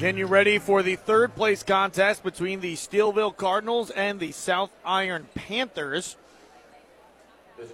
Getting you ready for the third place contest between the Steelville Cardinals and the South Iron Panthers.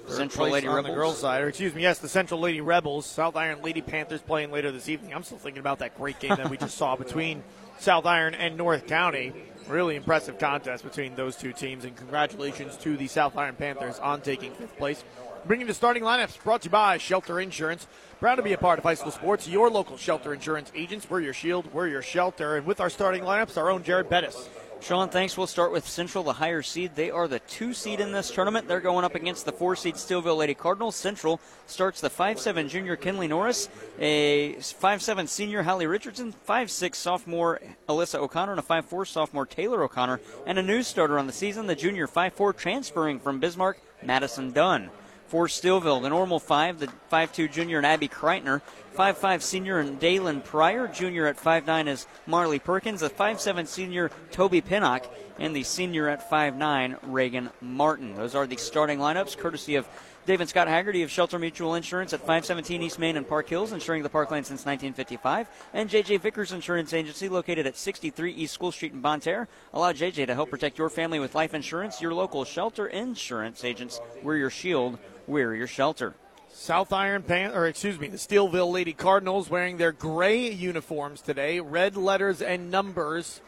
Central Lady on Rebels. the girls' side, or excuse me, yes, the Central Lady Rebels. South Iron Lady Panthers playing later this evening. I'm still thinking about that great game that we just saw between South Iron and North County. Really impressive contest between those two teams, and congratulations to the South Iron Panthers on taking fifth place. Bringing the starting lineups brought to you by Shelter Insurance. Proud to be a part of high school sports. Your local shelter insurance agents. We're your shield. We're your shelter. And with our starting lineups, our own Jared Bettis. Sean, thanks. We'll start with Central, the higher seed. They are the two seed in this tournament. They're going up against the four seed Steelville Lady Cardinals. Central starts the 5'7 junior Kinley Norris, a 5'7 senior Hallie Richardson, 5'6 sophomore Alyssa O'Connor, and a 5'4 sophomore Taylor O'Connor, and a new starter on the season, the junior 5'4 transferring from Bismarck, Madison Dunn. For Steelville, the normal five, the 5'2 junior and Abby Kreitner, 5'5 senior and Dalen Pryor, junior at 5'9 is Marley Perkins, a 5'7 senior Toby Pennock, and the senior at 5'9 Reagan Martin. Those are the starting lineups, courtesy of David Scott Haggerty of Shelter Mutual Insurance at 517 East Main and Park Hills, insuring the parkland since 1955. And JJ Vickers Insurance Agency, located at 63 East School Street in Terre. Allow JJ to help protect your family with life insurance. Your local Shelter Insurance agents. We're your shield. We're your shelter. South Iron Pan, or excuse me, the Steelville Lady Cardinals wearing their gray uniforms today, red letters and numbers,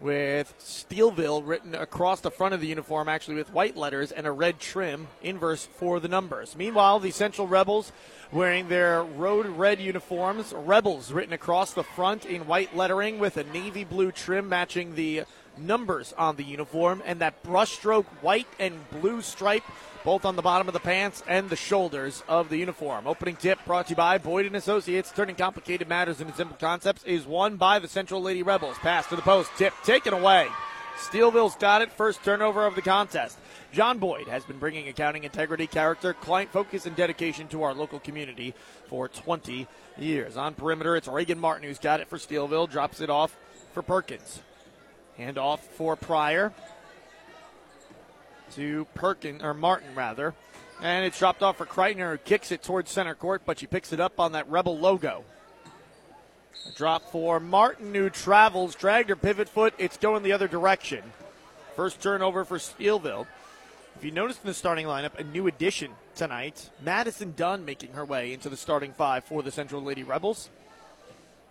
with Steelville written across the front of the uniform, actually with white letters and a red trim inverse for the numbers. Meanwhile, the Central Rebels wearing their road red uniforms, Rebels written across the front in white lettering with a navy blue trim matching the numbers on the uniform, and that brushstroke white and blue stripe both on the bottom of the pants and the shoulders of the uniform. Opening tip brought to you by Boyd and Associates. Turning complicated matters into simple concepts is won by the Central Lady Rebels. Pass to the post. Tip taken away. Steelville's got it. First turnover of the contest. John Boyd has been bringing accounting integrity, character, client focus, and dedication to our local community for 20 years. On perimeter, it's Reagan Martin who's got it for Steelville. Drops it off for Perkins. Hand off for Pryor to Perkin or Martin rather, and it's dropped off for Kreitner, who kicks it towards center court, but she picks it up on that Rebel logo. A drop for Martin, who travels, dragged her pivot foot. It's going the other direction. First turnover for Steelville. If you noticed in the starting lineup, a new addition tonight, Madison Dunn making her way into the starting five for the Central Lady Rebels.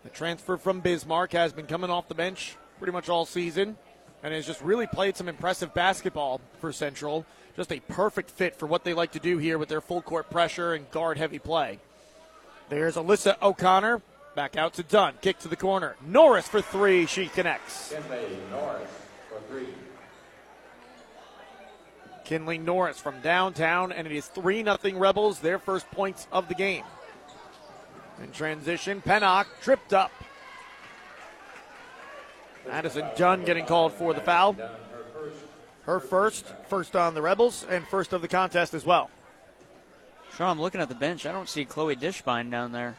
The transfer from Bismarck has been coming off the bench pretty much all season and has just really played some impressive basketball for Central. Just a perfect fit for what they like to do here with their full court pressure and guard heavy play. There's Alyssa O'Connor. Back out to Dunn. Kick to the corner. Norris for three. She connects. Kinley Norris for three. Kinley Norris from downtown, and it is 3 0 Rebels, their first points of the game. In transition, Pennock tripped up. Madison Dunn getting called for the foul. Her first, first on the Rebels, and first of the contest as well. Sean, I'm looking at the bench. I don't see Chloe Dishbine down there.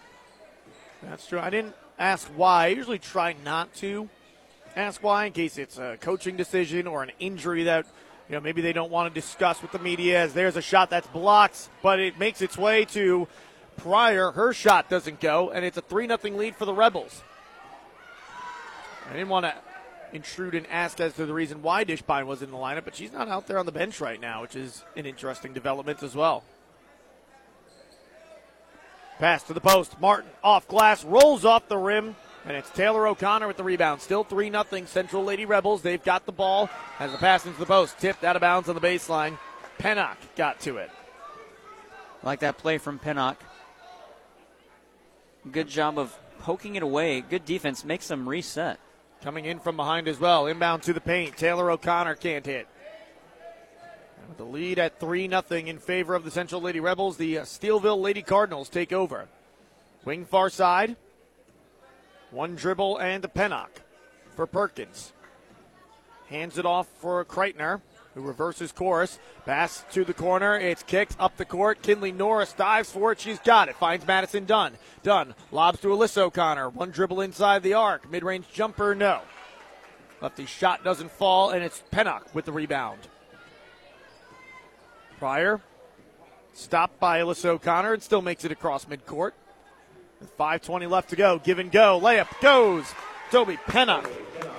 That's true. I didn't ask why. I usually try not to ask why in case it's a coaching decision or an injury that you know maybe they don't want to discuss with the media. As there's a shot that's blocked, but it makes its way to Pryor. Her shot doesn't go, and it's a three 0 lead for the Rebels. I didn't want to intrude and ask as to the reason why Dishbine was in the lineup, but she's not out there on the bench right now, which is an interesting development as well. Pass to the post. Martin off glass, rolls off the rim, and it's Taylor O'Connor with the rebound. Still 3 0 Central Lady Rebels. They've got the ball. Has the pass into the post. Tipped out of bounds on the baseline. Pennock got to it. Like that play from Pennock. Good job of poking it away. Good defense. Makes them reset. Coming in from behind as well. Inbound to the paint. Taylor O'Connor can't hit. With the lead at 3 0 in favor of the Central Lady Rebels, the Steelville Lady Cardinals take over. Wing far side. One dribble and a Pennock for Perkins. Hands it off for Kreitner, who reverses course. Pass to the corner. It's kicked up the court. Kinley Norris dives for it. She's got it. Finds Madison Dunn. Dunn lobs to Alyssa O'Connor. One dribble inside the arc. Mid range jumper, no. Lefty shot doesn't fall, and it's Pennock with the rebound. Pryor stopped by Alyssa O'Connor and still makes it across midcourt. With 5.20 left to go, give and go. Layup goes Toby Pennock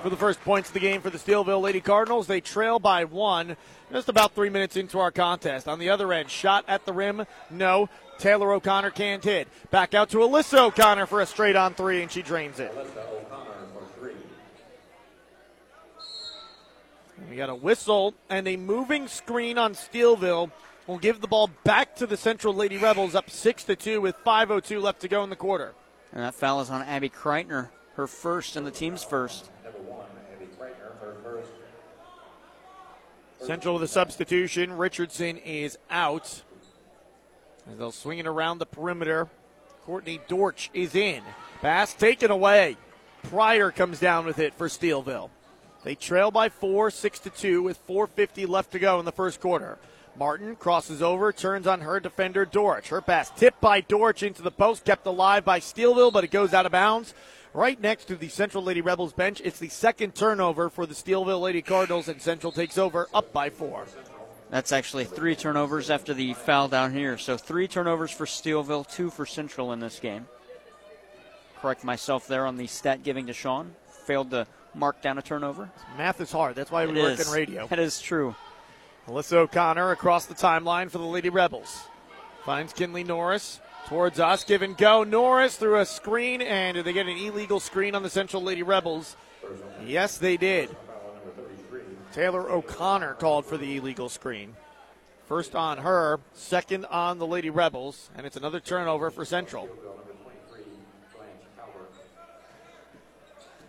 for the first points of the game for the Steelville Lady Cardinals. They trail by one just about three minutes into our contest. On the other end, shot at the rim, no. Taylor O'Connor can't hit. Back out to Alyssa O'Connor for a straight on three, and she drains it. We got a whistle and a moving screen on Steelville. We'll give the ball back to the Central Lady Rebels up six to two with 5:02 left to go in the quarter. And that foul is on Abby Kreitner, her first and the team's first. Central with the substitution. Richardson is out. As they'll swing it around the perimeter. Courtney Dortch is in. Pass taken away. Pryor comes down with it for Steelville. They trail by four, six to two, with 4:50 left to go in the first quarter. Martin crosses over, turns on her defender Dortch. Her pass tipped by Dortch into the post, kept alive by Steelville, but it goes out of bounds. Right next to the Central Lady Rebels bench, it's the second turnover for the Steelville Lady Cardinals, and Central takes over up by four. That's actually three turnovers after the foul down here. So three turnovers for Steelville, two for Central in this game. Correct myself there on the stat giving to Sean. Failed to mark down a turnover. Math is hard. That's why we It work is. in radio. That is true. Alyssa O'Connor across the timeline for the Lady Rebels. Finds Kinley Norris towards us. Give and go. Norris through a screen, and did they get an illegal screen on the Central Lady Rebels? Yes, they did. Taylor O'Connor called for the illegal screen. First on her, second on the Lady Rebels, and it's another turnover for Central.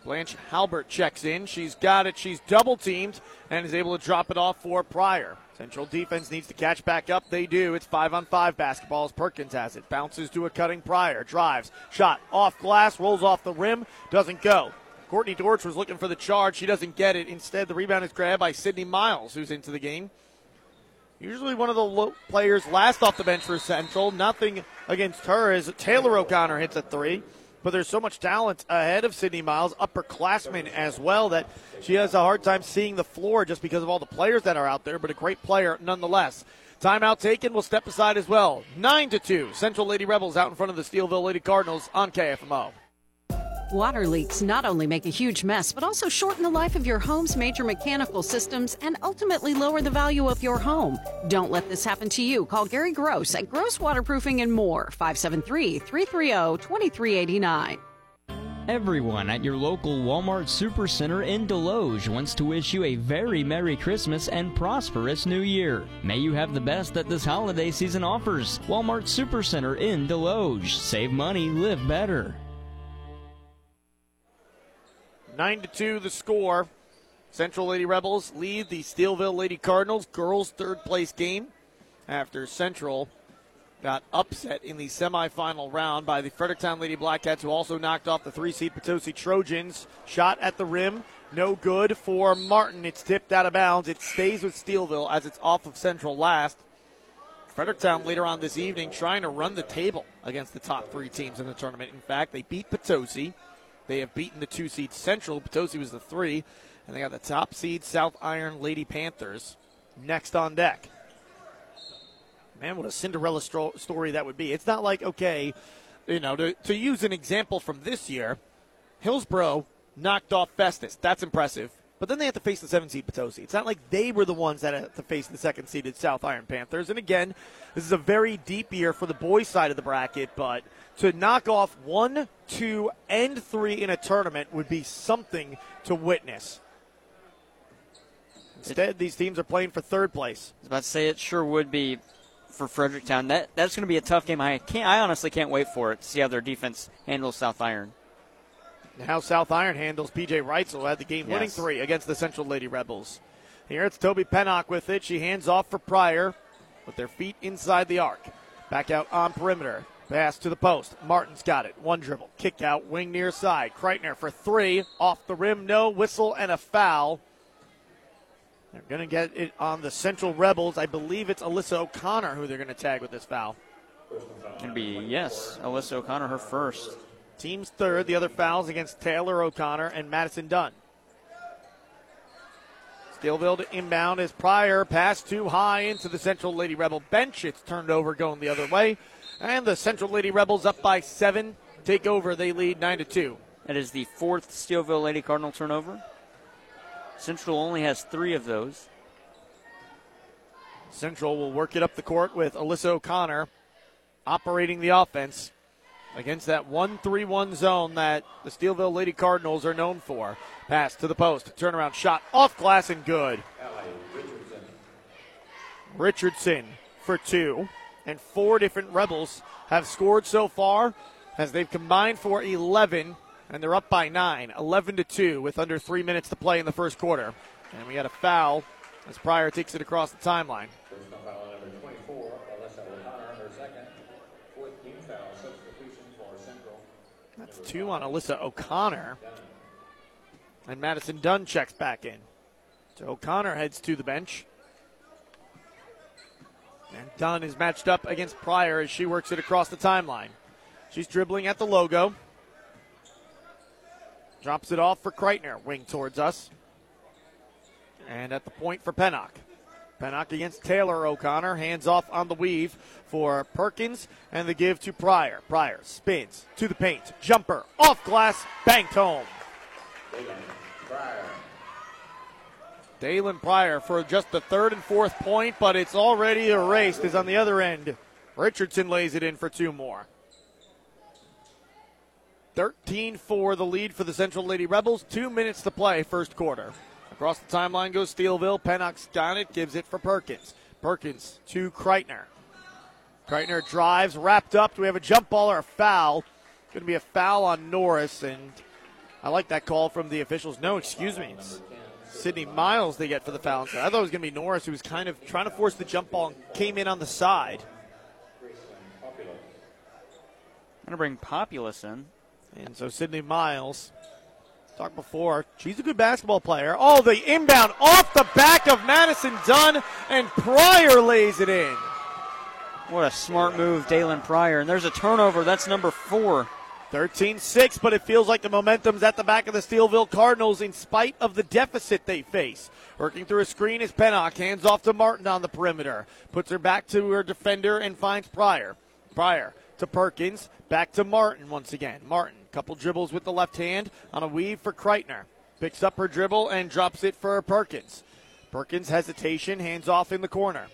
Blanche Halbert checks in. She's got it. She's double teamed and is able to drop it off for Pryor. Central defense needs to catch back up. They do. It's five on five basketball as Perkins has it. Bounces to a cutting Pryor. Drives. Shot off glass. Rolls off the rim. Doesn't go. Courtney Dortch was looking for the charge. She doesn't get it. Instead, the rebound is grabbed by Sydney Miles, who's into the game. Usually one of the players last off the bench for Central. Nothing against her as Taylor O'Connor hits a three. But there's so much talent ahead of Sydney Miles, upperclassmen as well, that she has a hard time seeing the floor just because of all the players that are out there, but a great player nonetheless. Timeout taken. We'll step aside as well. 9 to 2. Central Lady Rebels out in front of the Steelville Lady Cardinals on KFMO. Water leaks not only make a huge mess, but also shorten the life of your home's major mechanical systems and ultimately lower the value of your home. Don't let this happen to you. Call Gary Gross at Gross Waterproofing and More, 573 330 2389. Everyone at your local Walmart Supercenter in Desloge wants to wish you a very Merry Christmas and prosperous New Year. May you have the best that this holiday season offers. Walmart Supercenter in Desloge. Save money, live better. 9 to 2 the score. Central Lady Rebels lead the Steelville Lady Cardinals girls third place game after Central got upset in the semifinal round by the Fredericktown Lady Blackcats, who also knocked off the three seed Potosi Trojans. Shot at the rim, no good for Martin. It's tipped out of bounds. It stays with Steelville as it's off of Central last. Fredericktown later on this evening trying to run the table against the top three teams in the tournament. In fact, they beat Potosi. They have beaten the two seed Central. Potosi was the three. And they got the top seed South Iron Lady Panthers next on deck. Man, what a Cinderella story that would be. It's not like, okay, you know, to, to use an example from this year, Hillsboro knocked off Festus. That's impressive. But then they have to face the seven seed Potosi. It's not like they were the ones that had to face the second seeded South Iron Panthers. And again, this is a very deep year for the boys' side of the bracket, but to knock off one, two, and three in a tournament would be something to witness. Instead, these teams are playing for third place. I was about to say it sure would be for Fredericktown. That that's going to be a tough game. I can't. I honestly can't wait for it to see how their defense handles South Iron. And how South Iron handles PJ Reitzel, had the game winning Yes. three against the Central Lady Rebels. Here it's Toby Pennock with it. She hands off for Pryor with their feet inside the arc. Back out on perimeter. Pass to the post. Martin's got it. One dribble. Kick out, wing near side. Kreitner for three. Off the rim, no. Whistle and a foul. They're going to get it on the Central Rebels. I believe it's Alyssa O'Connor who they're going to tag with this foul. To be yes, Alyssa O'Connor her first. Team's third. The other fouls against Taylor O'Connor and Madison Dunn. Steelville to inbound as Pryor pass too high into the Central Lady Rebel bench. It's turned over going the other way. And the Central Lady Rebels up by seven. Take over. They lead nine to two. That is the fourth Steelville Lady Cardinal turnover. Central only has three of those. Central will work it up the court with Alyssa O'Connor operating the offense against that 1 3 1 zone that the Steelville Lady Cardinals are known for. Pass to the post, turnaround shot off glass and good. Richardson for two, and four different Rebels have scored so far as they've combined for 11, and they're up by nine, 11 to 2, with under three minutes to play in the first quarter. And we got a foul as Pryor takes it across the timeline. Personal foul number 24, Alyssa O'Connor, her second. Fourth team foul, substitution for Central. That's two on Alyssa O'Connor. And Madison Dunn checks back in. So O'Connor heads to the bench. And Dunn is matched up against Pryor as she works it across the timeline. She's dribbling at the logo. Drops it off for Kreitner. Wing towards us. And at the point for Pennock. Pennock against Taylor O'Connor. Hands off on the weave for Perkins. And the give to Pryor. Pryor spins to the paint. Jumper off glass. Banked home. Pryor. Dalen Pryor for just the third and fourth point, but it's already erased as on the other end. Richardson lays it in for two more. 13 for the lead for the Central Lady Rebels. Two minutes to play, first quarter. Across the timeline goes Steelville. Pennock's it, gives it for Perkins. Perkins to Kreitner. Kreitner drives, wrapped up. Do we have a jump ball or a foul? Going to be a foul on Norris, and I like that call from the officials. No, excuse me. It's Sydney Miles they get for the foul. I thought it was going to be Norris who was kind of trying to force the jump ball and came in on the side. I'm going to bring Populous in. And so Sydney Miles, talked before, she's a good basketball player. Oh, the inbound off the back of Madison Dunn, and Pryor lays it in. What a smart move, Dalen Pryor. And there's a turnover. That's number four. 13 6, but it feels like the momentum's at the back of the Steelville Cardinals in spite of the deficit they face. Working through a screen is Pennock, hands off to Martin on the perimeter. Puts her back to her defender and finds Pryor. Pryor to Perkins, back to Martin once again. Martin, couple dribbles with the left hand on a weave for Kreitner. Picks up her dribble and drops it for Perkins. Perkins hesitation, hands off in the corner.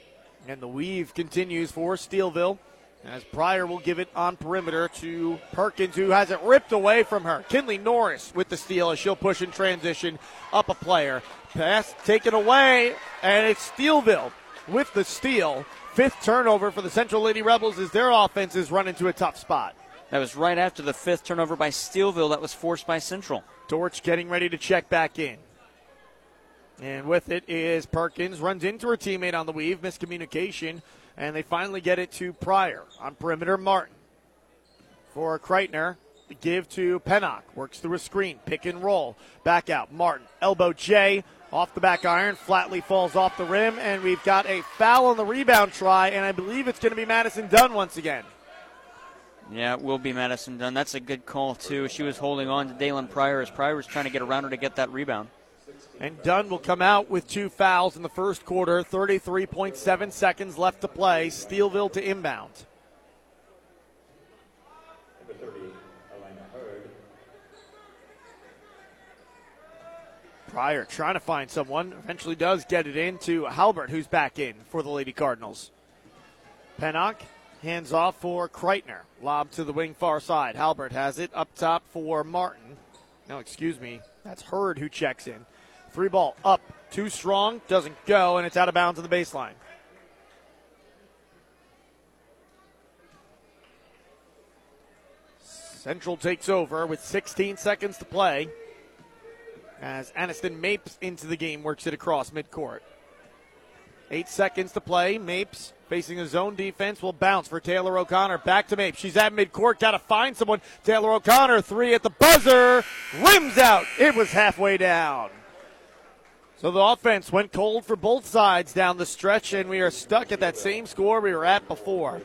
And the weave continues for Steelville as Pryor will give it on perimeter to Perkins, who has it ripped away from her. Kinley Norris with the steal as she'll push in transition up a player. Pass taken away, and it's Steelville with the steal. Fifth turnover for the Central Lady Rebels as their offense is run into a tough spot. That was right after the fifth turnover by Steelville that was forced by Central. Dortch getting ready to check back in. And with it is Perkins, runs into her teammate on the weave, miscommunication, and they finally get it to Pryor on perimeter. Martin for Kreitner. Give to Pennock. Works through a screen. Pick and roll. Back out. Martin. Elbow J. Off the back iron. Flatly falls off the rim. And we've got a foul on the rebound try. And I believe it's going to be Madison Dunn once again. Yeah, it will be Madison Dunn. That's a good call, too. She was holding on to Dalen Pryor as Pryor was trying to get around her to get that rebound. And Dunn will come out with two fouls in the first quarter. 33.7 seconds left to play. Steelville to inbound. Number 30, Elena Hurd. Pryor trying to find someone. Eventually does get it in to Halbert, who's back in for the Lady Cardinals. Pennock hands off for Kreitner. Lob to the wing far side. Halbert has it up top for Martin. No, excuse me. That's Hurd who checks in. Three ball up. Too strong. Doesn't go, and it's out of bounds on the baseline. Central takes over with 16 seconds to play as Aniston Mapes into the game works it across midcourt. Eight seconds to play. Mapes facing a zone defense will bounce for Taylor O'Connor. Back to Mapes. She's at midcourt. Got to find someone. Taylor O'Connor, three at the buzzer. Rims out. It was halfway down. So the offense went cold for both sides down the stretch, and we are stuck at that same score we were at before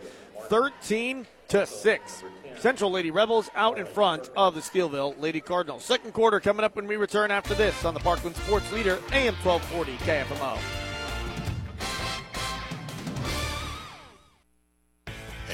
13 to 6. Central Lady Rebels out in front of the Steelville Lady Cardinals. Second quarter coming up when we return after this on the Parkland Sports Leader, AM 1240 KFMO.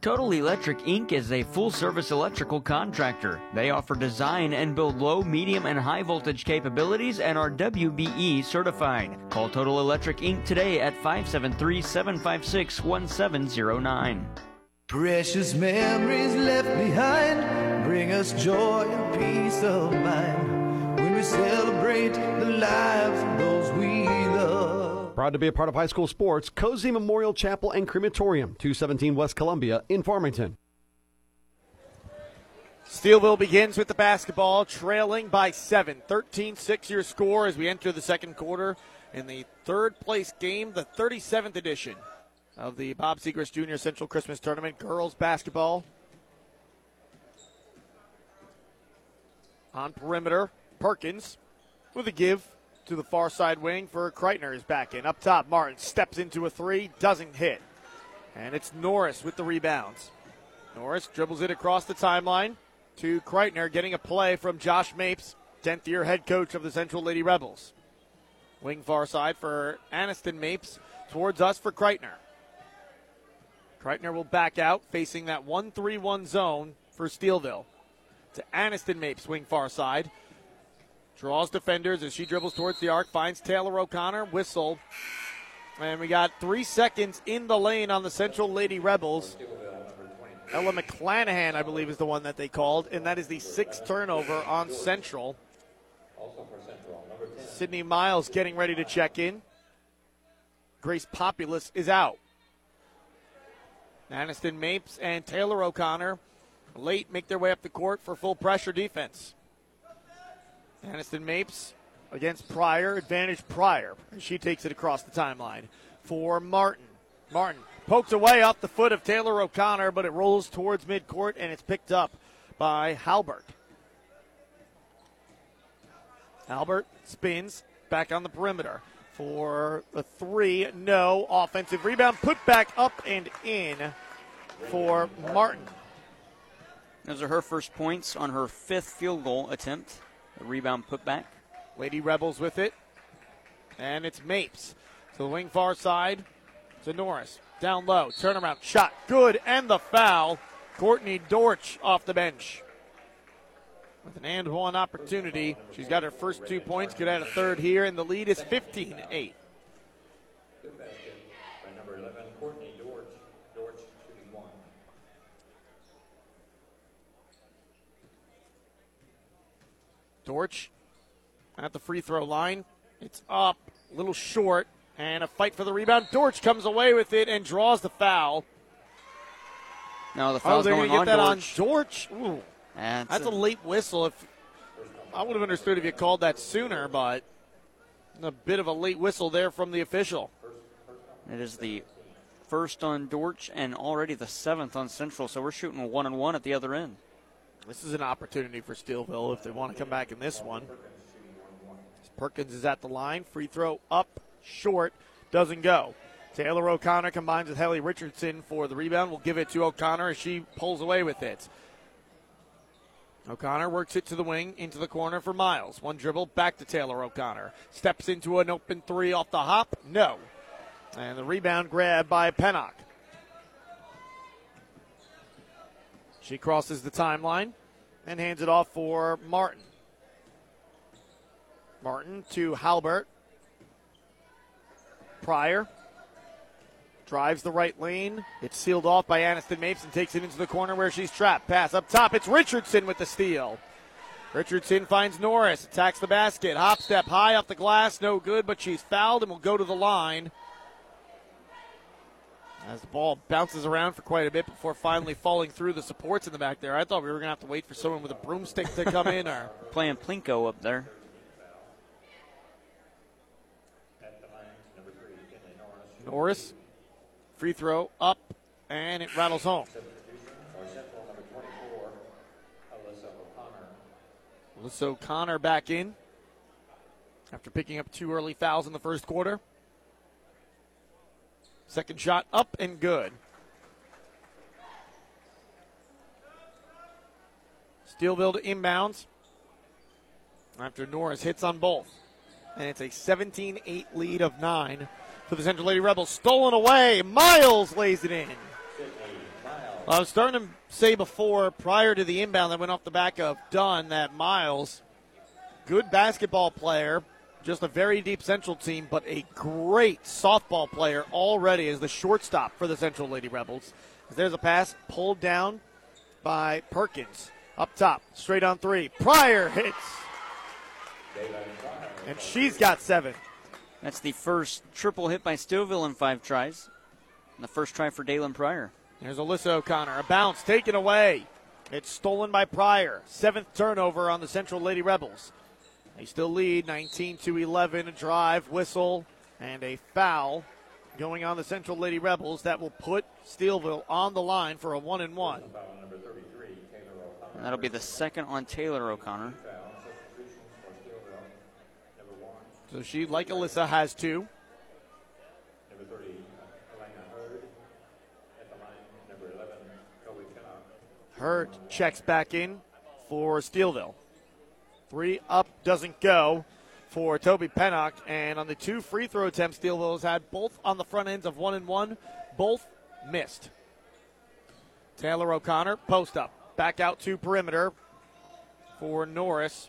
Total Electric Inc. is a full service electrical contractor. They offer design and build low, medium, and high voltage capabilities and are WBE certified. Call Total Electric Inc. today at 573 756 1709. Precious memories left behind bring us joy and peace of mind when we celebrate the lives of those we love. Proud to be a part of high school sports, Cozean Memorial Chapel and Crematorium, 217 West Columbia in Farmington. Steelville begins with the basketball, trailing by seven. 13 6 your score as we enter the second quarter in the third place game, the 37th edition of the Bob Segrist Jr. Central Christmas Tournament, girls basketball. On perimeter, Perkins with a give to the far side wing for Kreitner is back in. Up top, Martin steps into a three, doesn't hit. And it's Norris with the rebounds. Norris dribbles it across the timeline to Kreitner, getting a play from Josh Mapes, 10th year head coach of the Central Lady Rebels. Wing far side for Aniston Mapes, towards us for Kreitner. Kreitner will back out, facing that 1 3 1 zone for Steelville. To Aniston Mapes, wing far side. Draws defenders as she dribbles towards the arc, finds Taylor O'Connor, whistle. And we got three seconds in the lane on the Central Lady Rebels. Ella McClanahan, I believe, is the one that they called, and that is the sixth turnover on Central. Sydney Miles getting ready to check in. Grace Populus is out. Aniston Mapes and Taylor O'Connor late make their way up the court for full pressure defense. Aniston Mapes against Pryor, advantage Pryor. She takes it across the timeline for Martin. Martin pokes away off the foot of Taylor O'Connor, but it rolls towards midcourt and it's picked up by Halbert. Albert spins back on the perimeter for the three. No offensive rebound. Put back up and in for Martin. Those are her first points on her fifth field goal attempt. The rebound put back. Lady Rebels with it. And it's Mapes. To the wing far side to Norris. Down low. Turnaround. Shot. Good. And the foul. Courtney Dortch off the bench. With an and one opportunity. She's got her first two points. Could add a third here. And the lead is 15 8. Good basket by number 11, Courtney Dortch. Dortch shooting one. Dortch at the free throw line. It's up, a little short, and a fight for the rebound. Dortch comes away with it and draws the foul. No, the Oh, foul's they're going on get that Dortch. on Dortch. Ooh, That's, that's a late whistle. If I would have understood if you called that sooner, but a bit of a late whistle there from the official. It is the first on Dortch and already the seventh on Central. So we're shooting one and one at the other end. This is an opportunity for Steelville if they want to come back in this one. Perkins is at the line. Free throw up, short, doesn't go. Taylor O'Connor combines with Haley Richardson for the rebound. We'll give it to O'Connor as she pulls away with it. O'Connor works it to the wing, into the corner for Miles. One dribble, back to Taylor O'Connor. Steps into an open three off the hop. No. And the rebound grab by Pennock. She crosses the timeline and hands it off for Martin. Martin to Halbert. Pryor drives the right lane. It's sealed off by Aniston Mapes and takes it into the corner where she's trapped. Pass up top. It's Richardson with the steal. Richardson finds Norris, attacks the basket. Hop step high off the glass, no good, but she's fouled and will go to the line. As the ball bounces around for quite a bit before finally falling through the supports in the back there. I thought we were going to have to wait for someone with a broomstick to come in or. Playing Plinko up there. Norris, free throw up, and it rattles home. Alyssa O'Connor back in after picking up two early fouls in the first quarter. Second shot up and good. Steelville to inbounds after Norris hits on both. And it's a 17 8 lead of nine for the Central Lady Rebels. Stolen away. Miles lays it in. I was starting to say before, prior to the inbound that went off the back of Dunn, that Miles, good basketball player, just a very deep Central team, but a great softball player already as the shortstop for the Central Lady Rebels. There's a pass pulled down by Perkins. Up top, straight on three. Pryor hits. And she's got seven. That's the first triple hit by Steelville in five tries. And the first try for Dalen Pryor. There's Alyssa O'Connor. A bounce taken away. It's stolen by Pryor. Seventh turnover on the Central Lady Rebels. They still lead 19 to 11. A drive, whistle, and a foul going on the Central Lady Rebels that will put Steelville on the line for a one and one. And that'll be the second on Taylor O'Connor. So she, like Alyssa, has two. Number 30, Elena Hurd. At the line, number 11, Kobe Pennock. Hurd checks back in for Steelville. Three up doesn't go for Toby Pennock. And on the two free throw attempts, Steelville has had both on the front ends of one and one, both missed. Taylor O'Connor, post up. Back out to perimeter for Norris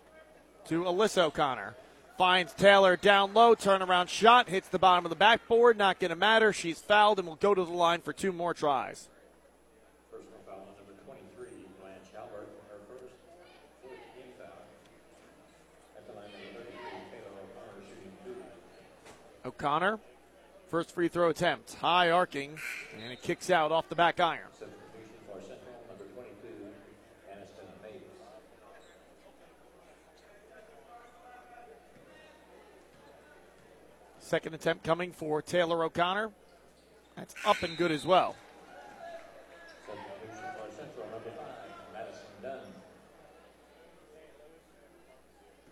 to Alyssa O'Connor. Finds Taylor down low, turnaround shot, hits the bottom of the backboard. Not going to matter. She's fouled and will go to the line for two more tries. Personal foul on number 23, Blanche Halbert, her first, fourth team foul. At the line, number 33, Taylor O'Connor shooting two. O'Connor, first free throw attempt, high arcing, and it kicks out off the back iron. Substitution for Central, number 22, Aniston Mapes. Second attempt coming for Taylor O'Connor. That's up and good as well. Substitution for Central, number five, Madison Dunn.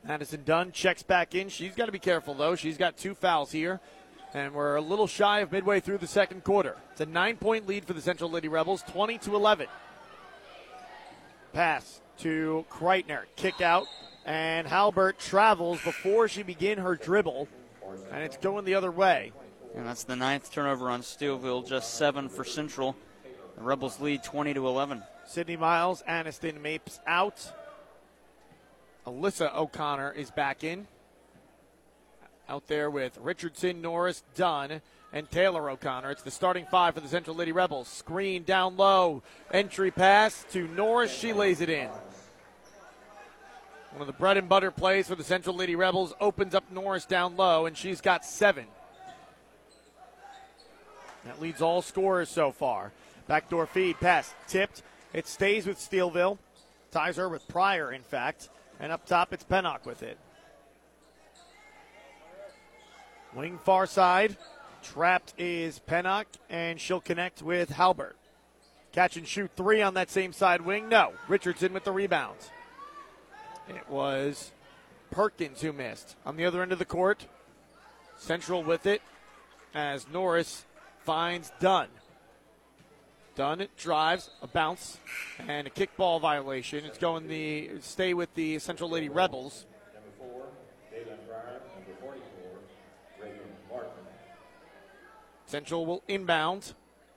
Madison Dunn checks back in. She's got to be careful, though. She's got two fouls here. And we're a little shy of midway through the second quarter. It's a nine point lead for the Central Lady Rebels, 20 to 11. Pass to Kreitner. Kick out. And Halbert travels before she begin her dribble. And it's going the other way. And that's the ninth turnover on Steelville, just seven for Central. The Rebels lead 20 to 11. Sydney Miles, Aniston Mapes out. Alyssa O'Connor is back in. Out there with Richardson, Norris, Dunn, and Taylor O'Connor. It's the starting five for the Central Lady Rebels. Screen down low. Entry pass to Norris. She lays it in. One of the bread and butter plays for the Central Lady Rebels opens up Norris down low, and she's got seven. That leads all scorers so far. Backdoor feed pass tipped. It stays with Steelville. Ties her with Pryor, in fact. And up top, it's Pennock with it. Wing far side. Trapped is Pennock, and she'll connect with Halbert. Catch and shoot three on that same side wing. No. Richardson with the rebound. It was Perkins who missed. On the other end of the court, Central with it as Norris finds Dunn. Dunn drives a bounce and a kickball violation. It's going the stay with the Central Lady Rebels. Number four, Pryor. Number 44, Reagan Martin. Central will inbound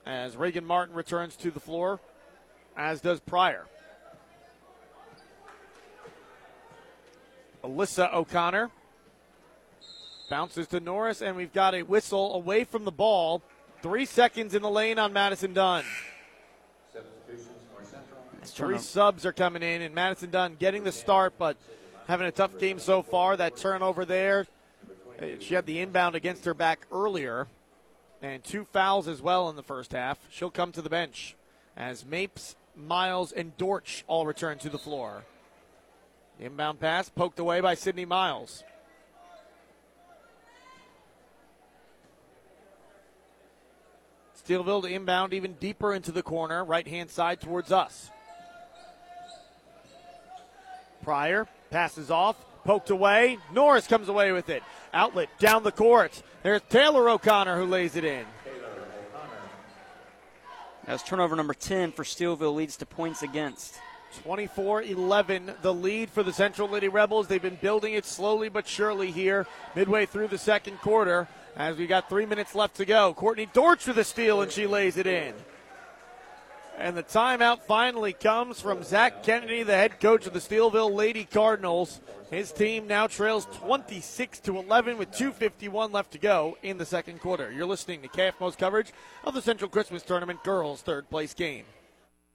as Reagan Martin returns to the floor, as does Pryor. Alyssa O'Connor bounces to Norris, and we've got a whistle away from the ball. Three seconds in the lane on Madison Dunn. Substitutions for Central. Nice Three subs are coming in, and Madison Dunn getting the start, but having a tough game so far. That turnover there, uh, she had the inbound against her back earlier, and two fouls as well in the first half. She'll come to the bench as Mapes, Miles, and Dortch all return to the floor. Inbound pass poked away by Sydney Miles. Steelville to inbound even deeper into the corner, right hand side towards us. Pryor Passes off, poked away. Norris comes away with it. Outlet down the court. There's Taylor O'Connor who lays it in. As turnover number 10 for Steelville leads to points against. 24 11, the lead for the Central Lady Rebels. They've been building it slowly but surely here, midway through the second quarter, as we got three minutes left to go. Courtney Dortch with a steal, and she lays it in. And the timeout finally comes from Zach Kennedy, the head coach of the Steelville Lady Cardinals. His team now trails 26 to 11 with 2:51 left to go in the second quarter. You're listening to KFMO's coverage of the Central Christmas Tournament girls third place game.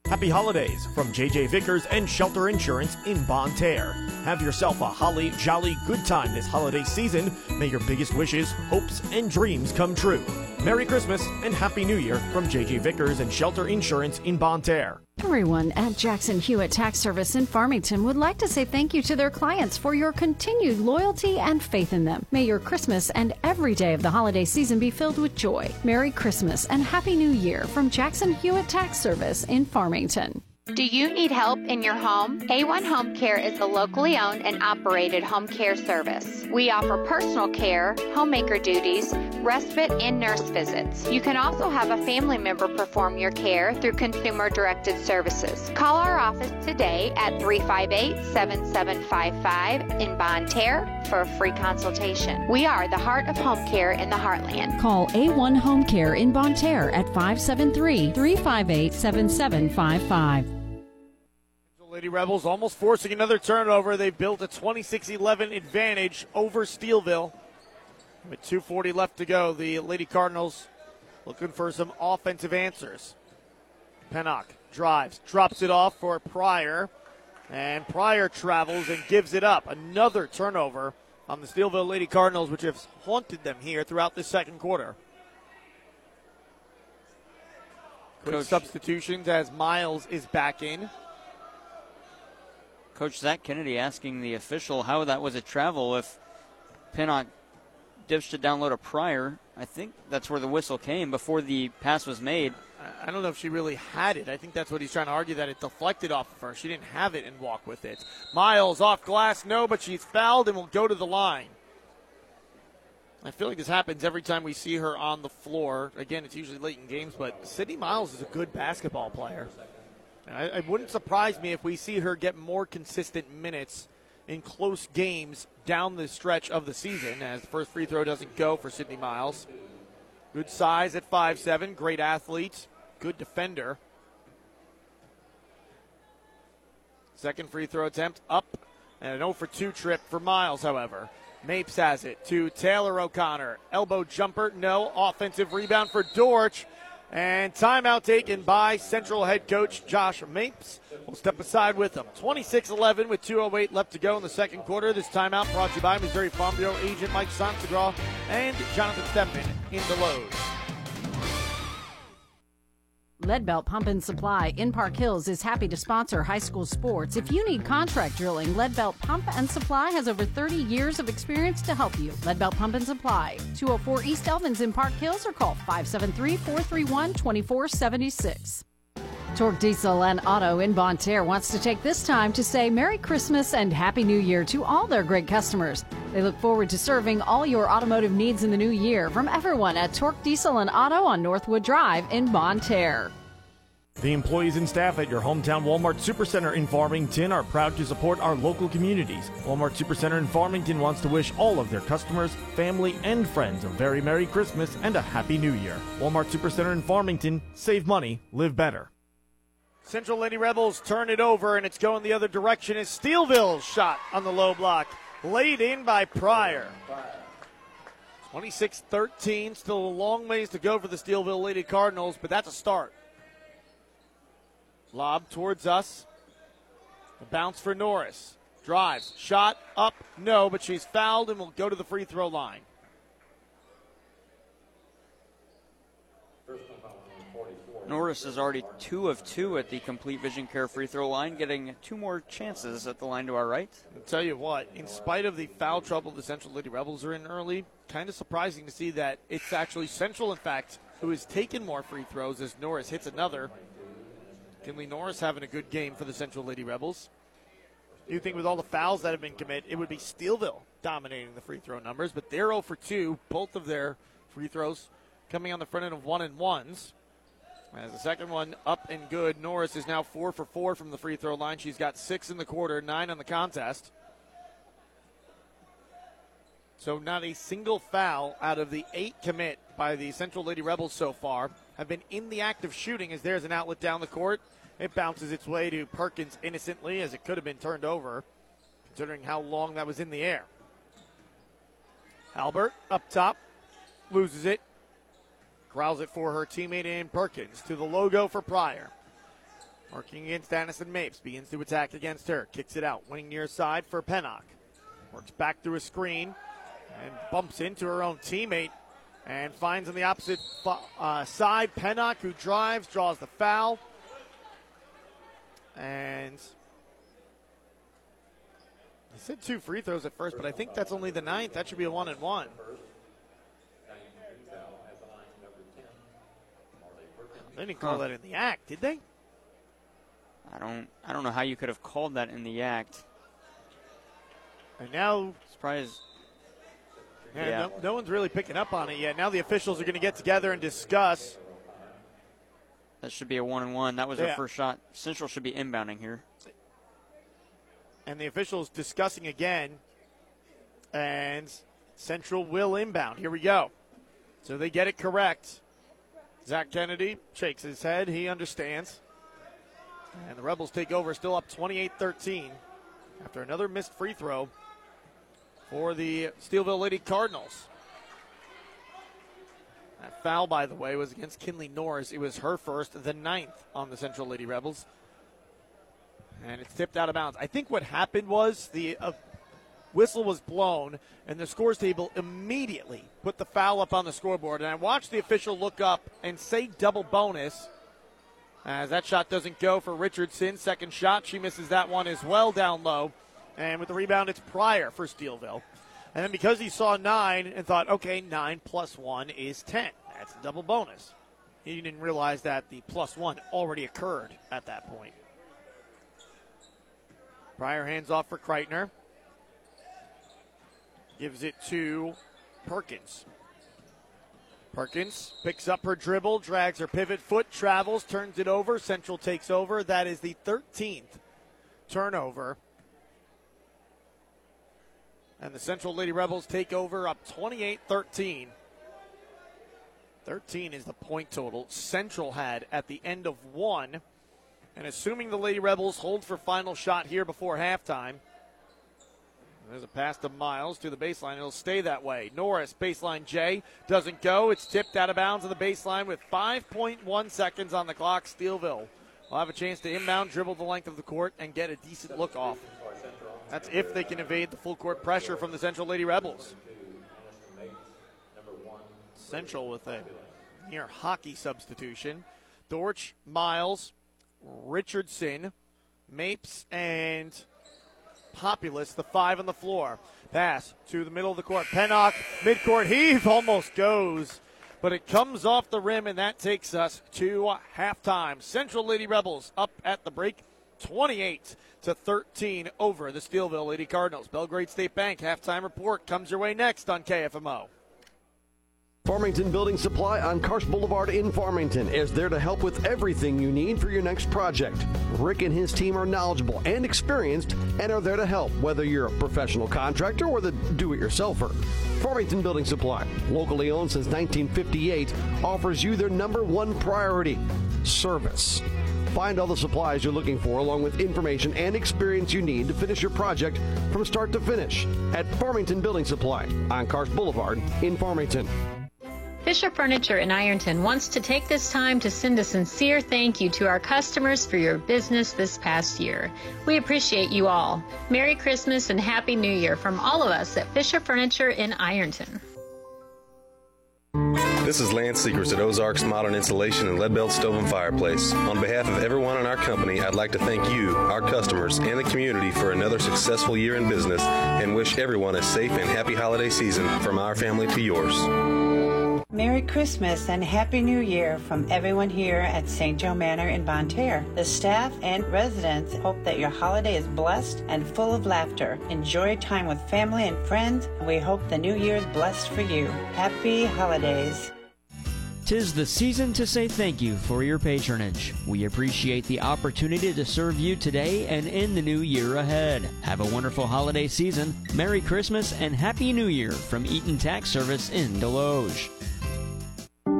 Happy holidays from JJ Vickers and Shelter Insurance in Bonne Terre. Have yourself a holly jolly good time this holiday season. May your biggest wishes, hopes, and dreams come true. Merry Christmas and Happy New Year from JJ Vickers and Shelter Insurance in Terre. Everyone at Jackson Hewitt Tax Service in Farmington would like to say thank you to their clients for your continued loyalty and faith in them. May your Christmas and every day of the holiday season be filled with joy. Merry Christmas and Happy New Year from Jackson Hewitt Tax Service in Farmington. Do you need help in your home? A1 Home Care is a locally owned and operated home care service. We offer personal care, homemaker duties, respite, and nurse visits. You can also have a family member perform your care through consumer directed services. Call our office today at 358 7755 in Bonne Terre for a free consultation. We are the heart of home care in the heartland. Call A1 Home Care in Bonne Terre at 573 358 7755. Lady Rebels almost forcing another turnover. They built a 26 11 advantage over Steelville. With 2.40 left to go, the Lady Cardinals looking for some offensive answers. Pennock drives, drops it off for Pryor, and Pryor travels and gives it up. Another turnover on the Steelville Lady Cardinals, which has haunted them here throughout the second quarter. Quick Coach. substitutions as Miles is back in. Coach Zach Kennedy asking the official how that was a travel if Pennock dished it download a to Pryor. I think that's where the whistle came before the pass was made. I don't know if she really had it. I think that's what he's trying to argue that it deflected off of her. She didn't have it and walk with it. Miles off glass, no, but she's fouled and will go to the line. I feel like this happens every time we see her on the floor. Again, it's usually late in games, but Sydney Miles is a good basketball player. I, it wouldn't surprise me if we see her get more consistent minutes in close games down the stretch of the season, as the first free throw doesn't go for Sydney Miles. Good size at 5'7, great athlete, good defender. Second free throw attempt up, and an 0 for 2 trip for Miles, however. Mapes has it to Taylor O'Connor. Elbow jumper, no. Offensive rebound for Dortch. And timeout taken by Central head coach Josh Mapes. We'll step aside with him. 26 11 with 2.08 left to go in the second quarter. This timeout brought to you by Missouri Farm Bureau agent Mike Santagraw and Jonathan Stepman in Desloge. Leadbelt Pump and Supply in Park Hills is happy to sponsor high school sports. If you need contract drilling, Leadbelt Pump and Supply has over 30 years of experience to help you. Leadbelt Pump and Supply, 204 East Elvins in Park Hills, or call 573 431 2476. Torque Diesel and Auto in Bonne Terre wants to take this time to say Merry Christmas and Happy New Year to all their great customers. They look forward to serving all your automotive needs in the new year from everyone at Torque Diesel and Auto on Northwood Drive in Bonne Terre. The employees and staff at your hometown Walmart Supercenter in Farmington are proud to support our local communities. Walmart Supercenter in Farmington wants to wish all of their customers, family, and friends a very Merry Christmas and a Happy New Year. Walmart Supercenter in Farmington, save money, live better. Central Lady Rebels turn it over, and it's going the other direction as Steelville's shot on the low block. Laid in by Pryor. 26 13, still a long ways to go for the Steelville Lady Cardinals, but that's a start. Lob towards us. A bounce for Norris. Drives. Shot up. No, but she's fouled and will go to the free throw line. Norris is already two of two at the complete vision care free throw line, getting two more chances at the line to our right. I'll tell you what, in spite of the foul trouble the Central Lady Rebels are in early, kind of surprising to see that it's actually Central, in fact, who has taken more free throws as Norris hits another. Kinley Norris having a good game for the Central Lady Rebels. You think with all the fouls that have been committed, it would be Steelville dominating the free throw numbers, but they're 0 for 2. Both of their free throws coming on the front end of one and ones. As the second one up and good, Norris is now 4 for 4 from the free throw line. She's got six in the quarter, nine on the contest. So not a single foul out of the eight commit by the Central Lady Rebels so far have been in the act of shooting as there's an outlet down the court. It bounces its way to Perkins innocently as it could have been turned over, considering how long that was in the air. Halbert up top, loses it, growls it for her teammate in Perkins to the logo for Pryor. Working against Aniston Mapes, begins to attack against her, kicks it out, winning near side for Pennock. Works back through a screen and bumps into her own teammate and finds on the opposite uh, side Pennock, who drives, draws the foul. And I said two free throws at first, but I think that's only the ninth. That should be a one and one. They didn't call Huh. that in the act, did they? I don't I don't know how you could have called that in the act. And now, Surprise. Yeah, Yeah. No, no one's really picking up on it yet. Now the officials are going to get together and discuss. That should be a one and one. That was Yeah. our first shot. Central should be inbounding here. and the officials discussing again. And Central will inbound. Here we go. So they get it correct. Zach Kennedy shakes his head. He understands. And the Rebels take over, still up 28 13 after another missed free throw for the Steelville Lady Cardinals. That foul, by the way, was against Kinley Norris. It was her first, the ninth on the Central Lady Rebels and it's tipped out of bounds. I think what happened was the uh, whistle was blown, and the scores table immediately put the foul up on the scoreboard. And I watched the official look up and say double bonus. As that shot doesn't go for Richardson. Second shot, she misses that one as well down low. And with the rebound, it's Pryor for Steelville. And then because he saw nine and thought, okay, nine plus one is 10. That's a double bonus. He didn't realize that the plus one already occurred at that point. Pryor hands off for Kreitner. Gives it to Perkins. Perkins picks up her dribble, drags her pivot foot, travels, turns it over. Central takes over. That is the 13th turnover. And the Central Lady Rebels take over up 28 13. 13 is the point total Central had at the end of one. And assuming the Lady Rebels hold for final shot here before halftime, there's a pass to Miles to the baseline. It'll stay that way. Norris, baseline J, doesn't go. It's tipped out of bounds on the baseline with 5.1 seconds on the clock. Steelville will have a chance to inbound, dribble the length of the court, and get a decent look off. That's if they can evade the full court pressure from the Central Lady Rebels. Central with a near hockey substitution. Dortch, Miles, Richardson, Mapes, and Populous, the five on the floor. Pass to the middle of the court. Pennock, midcourt heave, almost goes. But it comes off the rim, and that takes us to halftime. Central Lady Rebels up at the break, 28 to 13 over the Steelville Lady Cardinals. Belgrade State Bank halftime report comes your way next on KFMO. Farmington Building Supply on Karsch Boulevard in Farmington is there to help with everything you need for your next project. Rick and his team are knowledgeable and experienced and are there to help, whether you're a professional contractor or the do it yourselfer. Farmington Building Supply, locally owned since 1958, offers you their number one priority service. Find all the supplies you're looking for, along with information and experience you need to finish your project from start to finish at Farmington Building Supply on Karsch Boulevard in Farmington. Fisher Furniture in Ironton wants to take this time to send a sincere thank you to our customers for your business this past year. We appreciate you all. Merry Christmas and Happy New Year from all of us at Fisher Furniture in Ironton. This is Lance Secrets at Ozarks Modern Insulation and Leadbelt Stove and Fireplace. On behalf of everyone in our company, I'd like to thank you, our customers, and the community for another successful year in business and wish everyone a safe and happy holiday season from our family to yours. Merry Christmas and Happy New Year from everyone here at St. Joe Manor in Bonne Terre. The staff and residents hope that your holiday is blessed and full of laughter. Enjoy time with family and friends, and we hope the new year is blessed for you. Happy holidays. Tis the season to say thank you for your patronage. We appreciate the opportunity to serve you today and in the new year ahead. Have a wonderful holiday season, Merry Christmas, and Happy New Year from Eaton Tax Service in Desloge.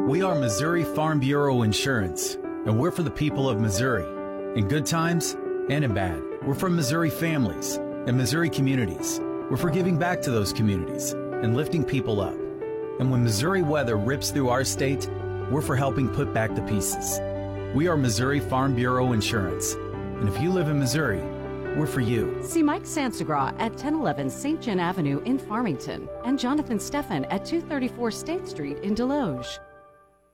We are Missouri Farm Bureau Insurance, and we're for the people of Missouri. In good times and in bad. We're for Missouri families and Missouri communities. We're for giving back to those communities and lifting people up. And when Missouri weather rips through our state, we're for helping put back the pieces. We are Missouri Farm Bureau Insurance. And if you live in Missouri, we're for you. See Mike Sansagra at 1011 St. John Avenue in Farmington and Jonathan Steffen at 234 State Street in Desloge.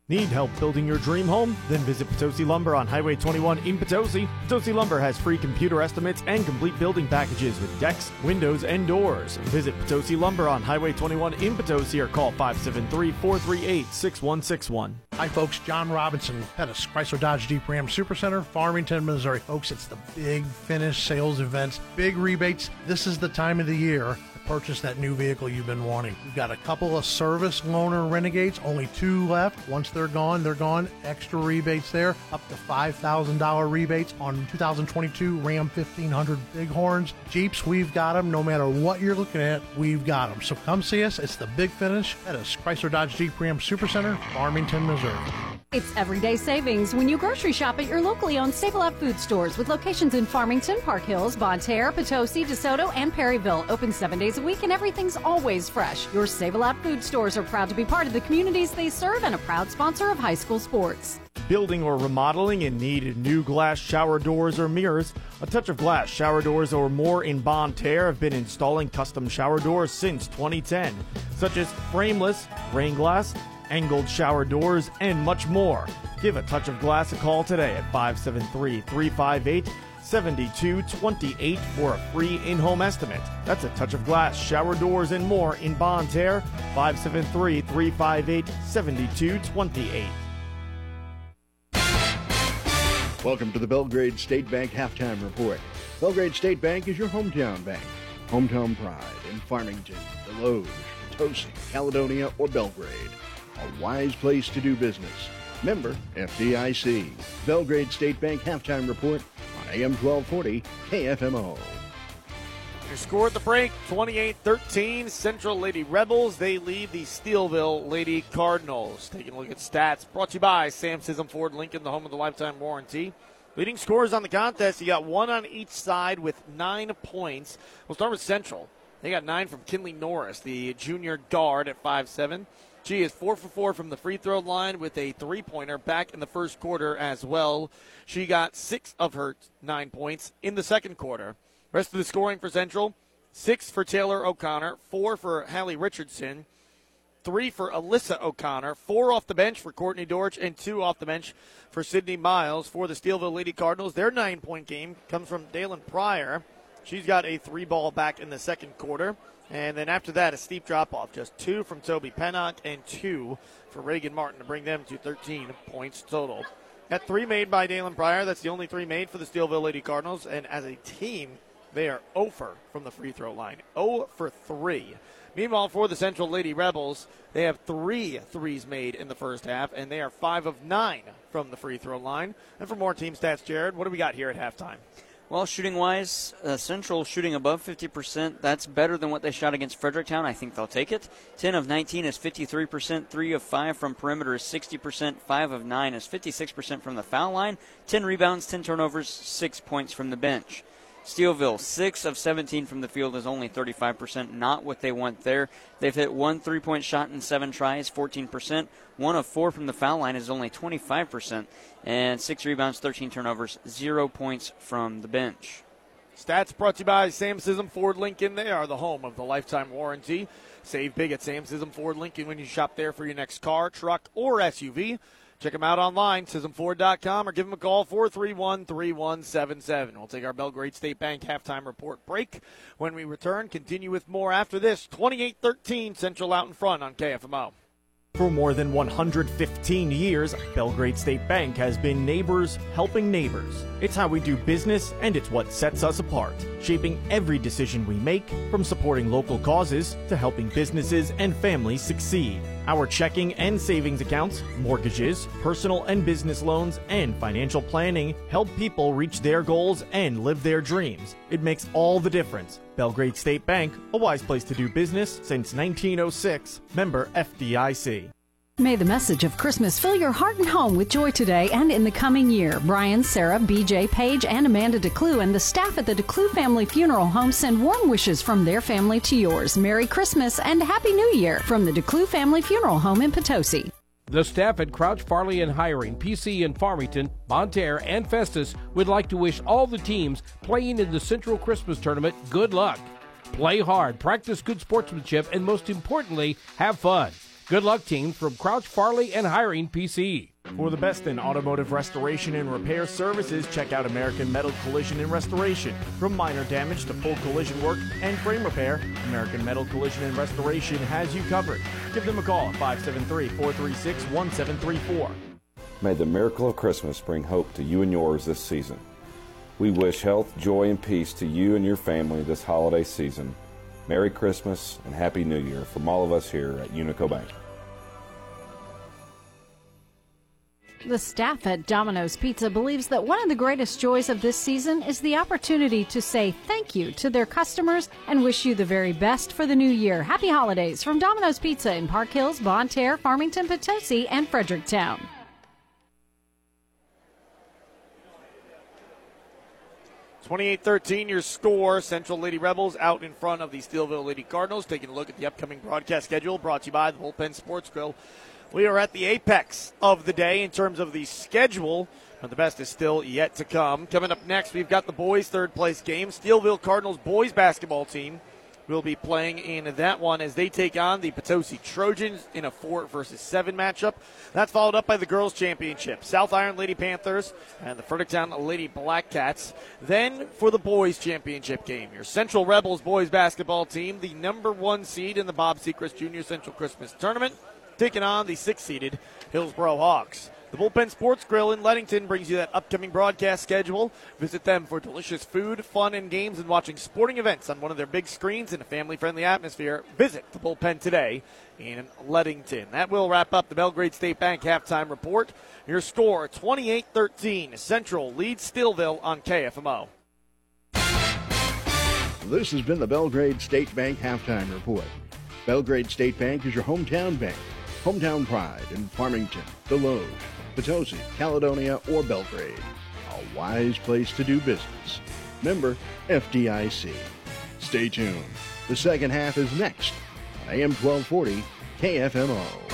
Need help building your dream home? Then visit Potosi Lumber on Highway 21 in Potosi. Potosi Lumber has free computer estimates and complete building packages with decks, windows, and doors. Visit Potosi Lumber on Highway 21 in Potosi or call 573 438 6161. Hi, folks. John Robinson, Pettis, Chrysler Dodge Jeep Ram Supercenter, Farmington, Missouri. Folks, it's the big finish sales events, big rebates. This is the time of the year purchase that new vehicle you've been wanting. We've got a couple of service loaner renegades, only two left. Once they're gone, they're gone. Extra rebates there, up to $5,000 rebates on 2022 Ram 1500 Bighorns. Jeeps, we've got them. No matter what you're looking at, we've got them. So come see us. It's the big finish at a Chrysler Dodge Jeep Ram Supercenter, Farmington, Missouri. It's everyday savings when you grocery shop at your locally owned Save a Lot food stores with locations in Farmington, Park Hills, Bonne Terre, Potosi, DeSoto, and Perryville. Open seven days a week and everything's always fresh. Your Save a Lot food stores are proud to be part of the communities they serve and a proud sponsor of high school sports. Building or remodeling and need new glass shower doors or mirrors, A Touch of Glass shower doors or more in Bonne Terre have been installing custom shower doors since 2010, such as frameless, rain glass, angled shower doors, and much more. Give A Touch of Glass a call today at 573 358 7228 for a free in home estimate. That's A Touch of Glass shower doors and more in Bonne Terre, 573 358 7228. Welcome to the Belgrade State Bank Halftime Report. Belgrade State Bank is your hometown bank. Hometown pride in Farmington, Desloge, Potosi, Caledonia, or Belgrade. A wise place to do business. Member FDIC. Belgrade State Bank Halftime Report on AM 1240 KFMO. Score at the break 28 13. Central Lady Rebels. They lead the Steelville Lady Cardinals. Taking a look at stats brought to you by Sam Scism Ford Lincoln, the home of the lifetime warranty. Leading scorers on the contest, you got one on each side with nine points. We'll start with Central. They got nine from Kinley Norris, the junior guard at five seven. She is four for four from the free throw line with a three pointer back in the first quarter as well. She got six of her nine points in the second quarter. Rest of the scoring for Central six for Taylor O'Connor, four for Hallie Richardson, three for Alyssa O'Connor, four off the bench for Courtney Dortch, and two off the bench for Sydney Miles for the Steelville Lady Cardinals. Their nine point game comes from Dalen Pryor. She's got a three ball back in the second quarter. And then after that, a steep drop off. Just two from Toby Pennock and two for Reagan Martin to bring them to 13 points total. That three made by Dalen Pryor. That's the only three made for the Steelville Lady Cardinals. And as a team, they are 0 for from the free throw line. 0 for 3. Meanwhile, for the Central Lady Rebels, they have three threes made in the first half, and they are 5 of 9 from the free throw line. And for more team stats, Jared, what do we got here at halftime? Well, shooting wise, uh, Central shooting above 50%. That's better than what they shot against Fredericktown. I think they'll take it. 10 of 19 is 53%. 3 of 5 from perimeter is 60%. 5 of 9 is 56% from the foul line. 10 rebounds, 10 turnovers, 6 points from the bench. Steelville, 6 of 17 from the field is only 35%, not what they want there. They've hit one three point shot in seven tries, 14%. One of four from the foul line is only 25%. And six rebounds, 13 turnovers, zero points from the bench. Stats brought to you by Sam Scism Ford Lincoln. They are the home of the lifetime warranty. Save big at Sam Scism Ford Lincoln when you shop there for your next car, truck, or SUV. Check them out online, ScismFord.com, or give them a call, 431 3177. We'll take our Belgrade State Bank halftime report break. When we return, continue with more after this. 28 13, Central out in front on KFMO. For more than 115 years, Belgrade State Bank has been neighbors helping neighbors. It's how we do business, and it's what sets us apart, shaping every decision we make, from supporting local causes to helping businesses and families succeed. Our checking and savings accounts, mortgages, personal and business loans, and financial planning help people reach their goals and live their dreams. It makes all the difference. Belgrade State Bank, a wise place to do business since 1906, member FDIC. May the message of Christmas fill your heart and home with joy today and in the coming year. Brian, Sarah, BJ, Paige, and Amanda DeClue and the staff at the DeClue Family Funeral Home send warm wishes from their family to yours. Merry Christmas and Happy New Year from the DeClue Family Funeral Home in Potosi. The staff at Crouch Farley and Heuring, PC in Farmington, Bonne Terre, and Festus would like to wish all the teams playing in the Central Christmas Tournament good luck. Play hard, practice good sportsmanship, and most importantly, have fun. Good luck, team, from Crouch Farley and Heuring PC. For the best in automotive restoration and repair services, check out American Metal Collision and Restoration. From minor damage to full collision work and frame repair, American Metal Collision and Restoration has you covered. Give them a call at 573 436 1734. May the miracle of Christmas bring hope to you and yours this season. We wish health, joy, and peace to you and your family this holiday season. Merry Christmas and Happy New Year from all of us here at Unico Bank. The staff at Domino's Pizza believes that one of the greatest joys of this season is the opportunity to say thank you to their customers and wish you the very best for the new year. Happy holidays from Domino's Pizza in Park Hills, Bonne Terre, Farmington, Potosi, and Fredericktown. 28-13 your score. Central Lady Rebels out in front of the Steelville Lady Cardinals. Taking a look at the upcoming broadcast schedule brought to you by the Bullpen Sports Grill. We are at the apex of the day in terms of the schedule, but the best is still yet to come. Coming up next, we've got the boys' third place game. Steelville Cardinals boys basketball team will be playing in that one as they take on the Potosi Trojans in a four versus seven matchup. That's followed up by the girls' championship, South Iron Lady Panthers and the Fredericktown Lady Black Cats. Then for the boys' championship game, your Central Rebels boys basketball team, the number one seed in the Bob Sechrist Junior Central Christmas Tournament, taking on the six-seeded Hillsboro Hawks. The Bullpen Sports Grill in Leadington brings you that upcoming broadcast schedule. Visit them for delicious food, fun, and games and watching sporting events on one of their big screens in a family friendly atmosphere. Visit the Bullpen today in Leadington. That will wrap up the Belgrade State Bank halftime report. Your score 28 13. Central leads Steelville on KFMO. This has been the Belgrade State Bank halftime report. Belgrade State Bank is your hometown bank. Hometown pride in Farmington, Desloge, Potosi, Caledonia, or Belgrade. A wise place to do business. Member FDIC. Stay tuned. The second half is next on AM 1240 KFMO.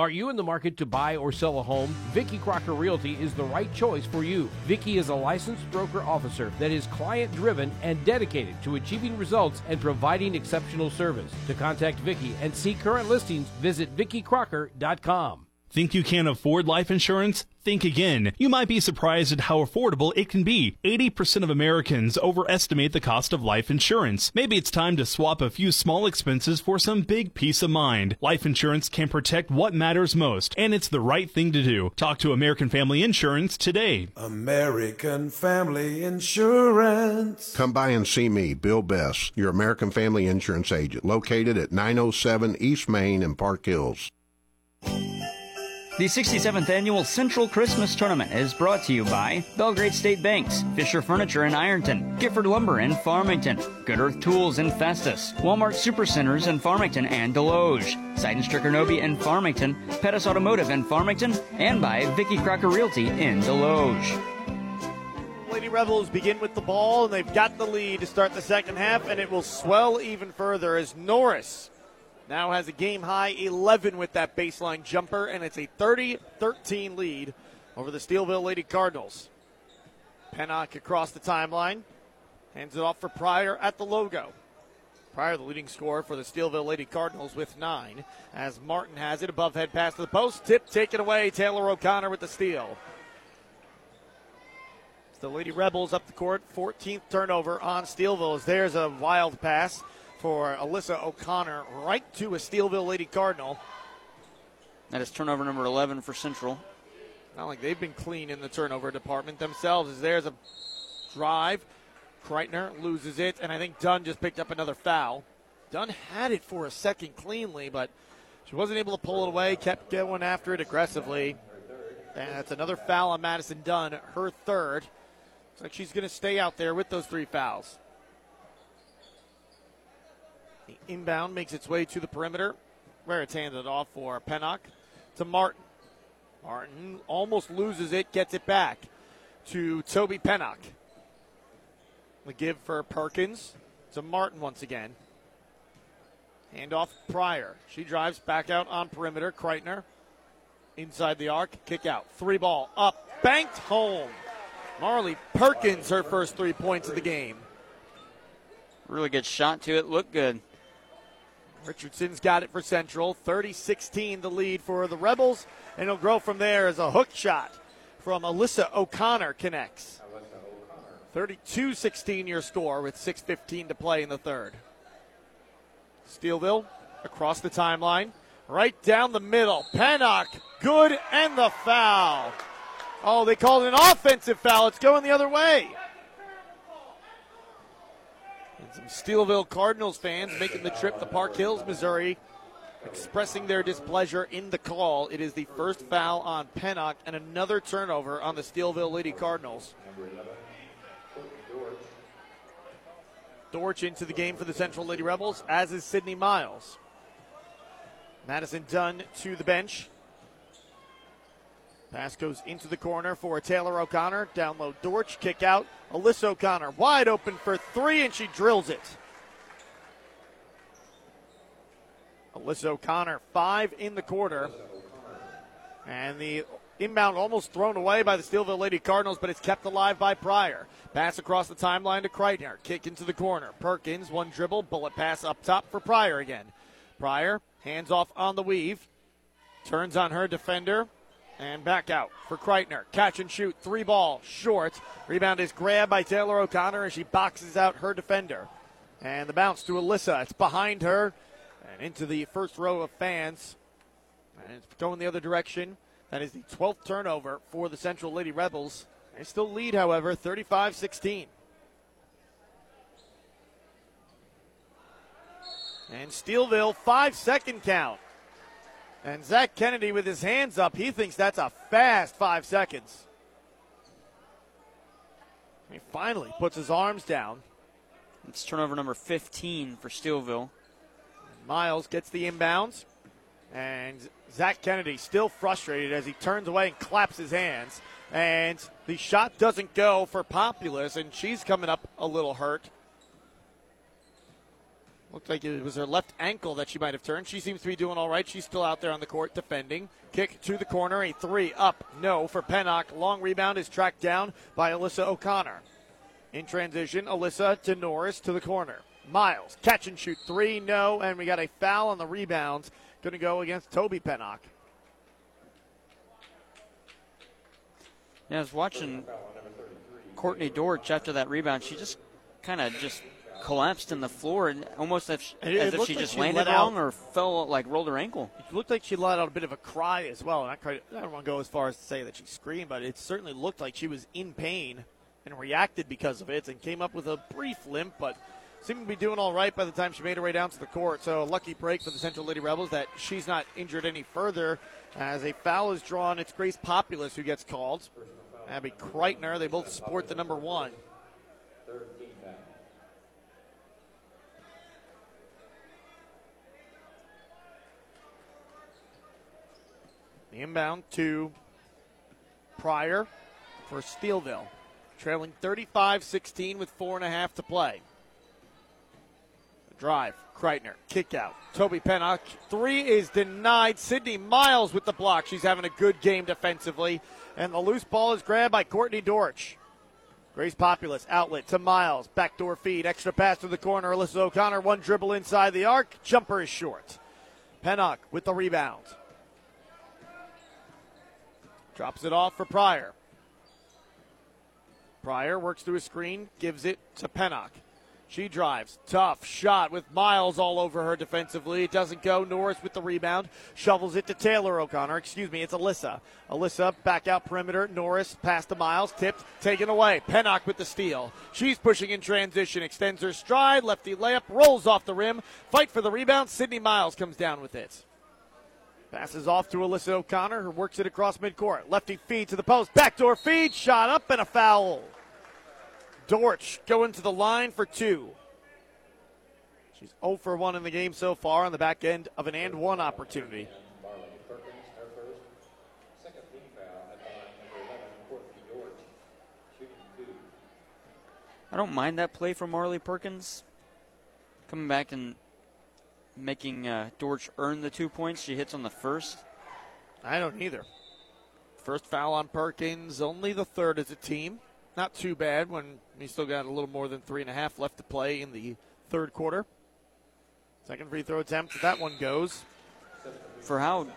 Are you in the market to buy or sell a home? Vicky Crocker Realty is the right choice for you. Vicky is a licensed broker officer that is client driven and dedicated to achieving results and providing exceptional service. To contact Vicky and see current listings, visit vickycrocker.com. Think you can't afford life insurance? Think again. You might be surprised at how affordable it can be. 80% of Americans overestimate the cost of life insurance. Maybe it's time to swap a few small expenses for some big peace of mind. Life insurance can protect what matters most, and it's the right thing to do. Talk to American Family Insurance today. American Family Insurance. Come by and see me, Bill Bess, your American Family Insurance agent, located at 907 East Main in Park Hills. The 67th Annual Central Christmas Tournament is brought to you by Belgrade State Banks, Fisher Furniture in Ironton, Gifford Lumber in Farmington, Good Earth Tools in Festus, Walmart Supercenters in Farmington and Desloge, Sidon Strickernobie in Farmington, Pettis Automotive in Farmington, and by Vicky Crocker Realty in Desloge. Lady Rebels begin with the ball, and they've got the lead to start the second half, and it will swell even further as Norris now has a game high 11 with that baseline jumper, and it's a 30 13 lead over the Steelville Lady Cardinals. Pennock across the timeline, hands it off for Pryor at the logo. Pryor, the leading scorer for the Steelville Lady Cardinals with nine, as Martin has it above head pass to the post, tip taken away. Taylor O'Connor with the steal. The Lady Rebels up the court, 14th turnover on Steelville as there's a wild pass for Alyssa O'Connor right to a Steelville Lady Cardinal. That is turnover number 11 for Central. Not like they've been clean in the turnover department themselves. As there's a drive, Kreitner loses it, and I think Dunn just picked up another foul. Dunn had it for a second cleanly, but she wasn't able to pull it away. Kept going after it aggressively. And that's another foul on Madison Dunn, her third. Looks like she's going to stay out there with those three fouls. The inbound makes its way to the perimeter, where it's handed off for Pennock to Martin. Martin almost loses it, gets it back to Toby Pennock. The give for Perkins to Martin once again. Handoff Pryor. She drives back out on perimeter. Kreitner inside the arc, kick out. Three ball up, banked home. Marley Perkins, her first three points of the game. Really good shot to it. Looked good. Richardson's got it for Central. 30 16 the lead for the Rebels, and it'll grow from there as a hook shot from Alyssa O'Connor connects. 32 16 your score with 6.15 to play in the third. Steelville across the timeline, right down the middle. Pennock, good, and the foul. Oh, they called an offensive foul. It's going the other way. And some Steelville Cardinals fans making the trip to Park Hills, Missouri, expressing their displeasure in the call. It is the first foul on Pennock and another turnover on the Steelville Lady Cardinals. Dortch into the game for the Central Lady Rebels, as is Sydney Miles. Madison Dunn to the bench. Pass goes into the corner for Taylor O'Connor. Down low, Dortch, kick out. Alyssa O'Connor wide open for three, and she drills it. Alyssa O'Connor, five in the quarter. And the inbound almost thrown away by the Steelville Lady Cardinals, but it's kept alive by Pryor. Pass across the timeline to Kreitner. Kick into the corner. Perkins, one dribble, bullet pass up top for Pryor again. Pryor, hands off on the weave. Turns on her defender. And back out for Kreitner. Catch and shoot. Three ball. Short. Rebound is grabbed by Taylor O'Connor as she boxes out her defender. And the bounce to Alyssa. It's behind her and into the first row of fans. And it's going the other direction. That is the 12th turnover for the Central Lady Rebels. They still lead, however, 35 16. And Steelville, five second count. And Zach Kennedy with his hands up, he thinks that's a fast five seconds. He finally puts his arms down. It's turnover number 15 for Steelville. Miles gets the inbounds. And Zach Kennedy still frustrated as he turns away and claps his hands. And the shot doesn't go for Populous, and she's coming up a little hurt. Looked like it was her left ankle that she might have turned. She seems to be doing all right. She's still out there on the court defending. Kick to the corner, a three up, no for Pennock. Long rebound is tracked down by Alyssa O'Connor. In transition, Alyssa to Norris to the corner. Miles, catch and shoot three, no, and we got a foul on the rebounds. Going to go against Toby Pennock. Yeah, I was watching Courtney Dortch after that rebound. She just kind of just collapsed in the floor and almost as, if, It- as it if she like just she landed wrong out- or fell like rolled her ankle. It looked like she let out a bit of a cry as well. And I, quite, I don't want to go as far as to say that she screamed, but it certainly looked like she was in pain and reacted because of it and came up with a brief limp, but seemed to be doing all right by the time she made her way down to the court. So a lucky break for the Central Lady Rebels that she's not injured any further as a foul is drawn. It's Grace Populous who gets called. Abby Kreitner, they both sport the number one. Inbound to Pryor for Steelville, trailing 35 16 with four and a half to play. Drive, Kreitner, kick out. Toby Pennock, three is denied. Sydney Miles with the block. She's having a good game defensively. And the loose ball is grabbed by Courtney Dortch. Grace Populous, outlet to Miles. Backdoor feed, extra pass to the corner. Alyssa O'Connor, one dribble inside the arc. Jumper is short. Pennock with the rebound. Drops it off for Pryor. Pryor works through a screen, gives it to Pennock. She drives. Tough shot with Miles all over her defensively. It doesn't go. Norris with the rebound. Shovels it to Taylor O'Connor. Excuse me, it's Alyssa. Alyssa back out perimeter. Norris past to Miles. Tipped. Taken away. Pennock with the steal. She's pushing in transition. Extends her stride. Lefty layup. Rolls off the rim. Fight for the rebound. Sydney Miles comes down with it. Passes off to Alyssa O'Connor, who works it across midcourt. Lefty feed to the post. Backdoor feed. Shot up and a foul. Dortch going to the line for two. She's 0 for 1 in the game so far on the back end of an and one opportunity. Marley Perkins, her first. Second team foul at the line, number 11, Courtney George, shooting two. I don't mind that play from Marley Perkins. Coming back and making uh, Dortch earn the two points. She hits on the first. I don't either. First foul on Perkins, only the third as a team. Not too bad when we still got a little more than three and a half left to play in the third quarter. Second free throw attempt, that one goes. For how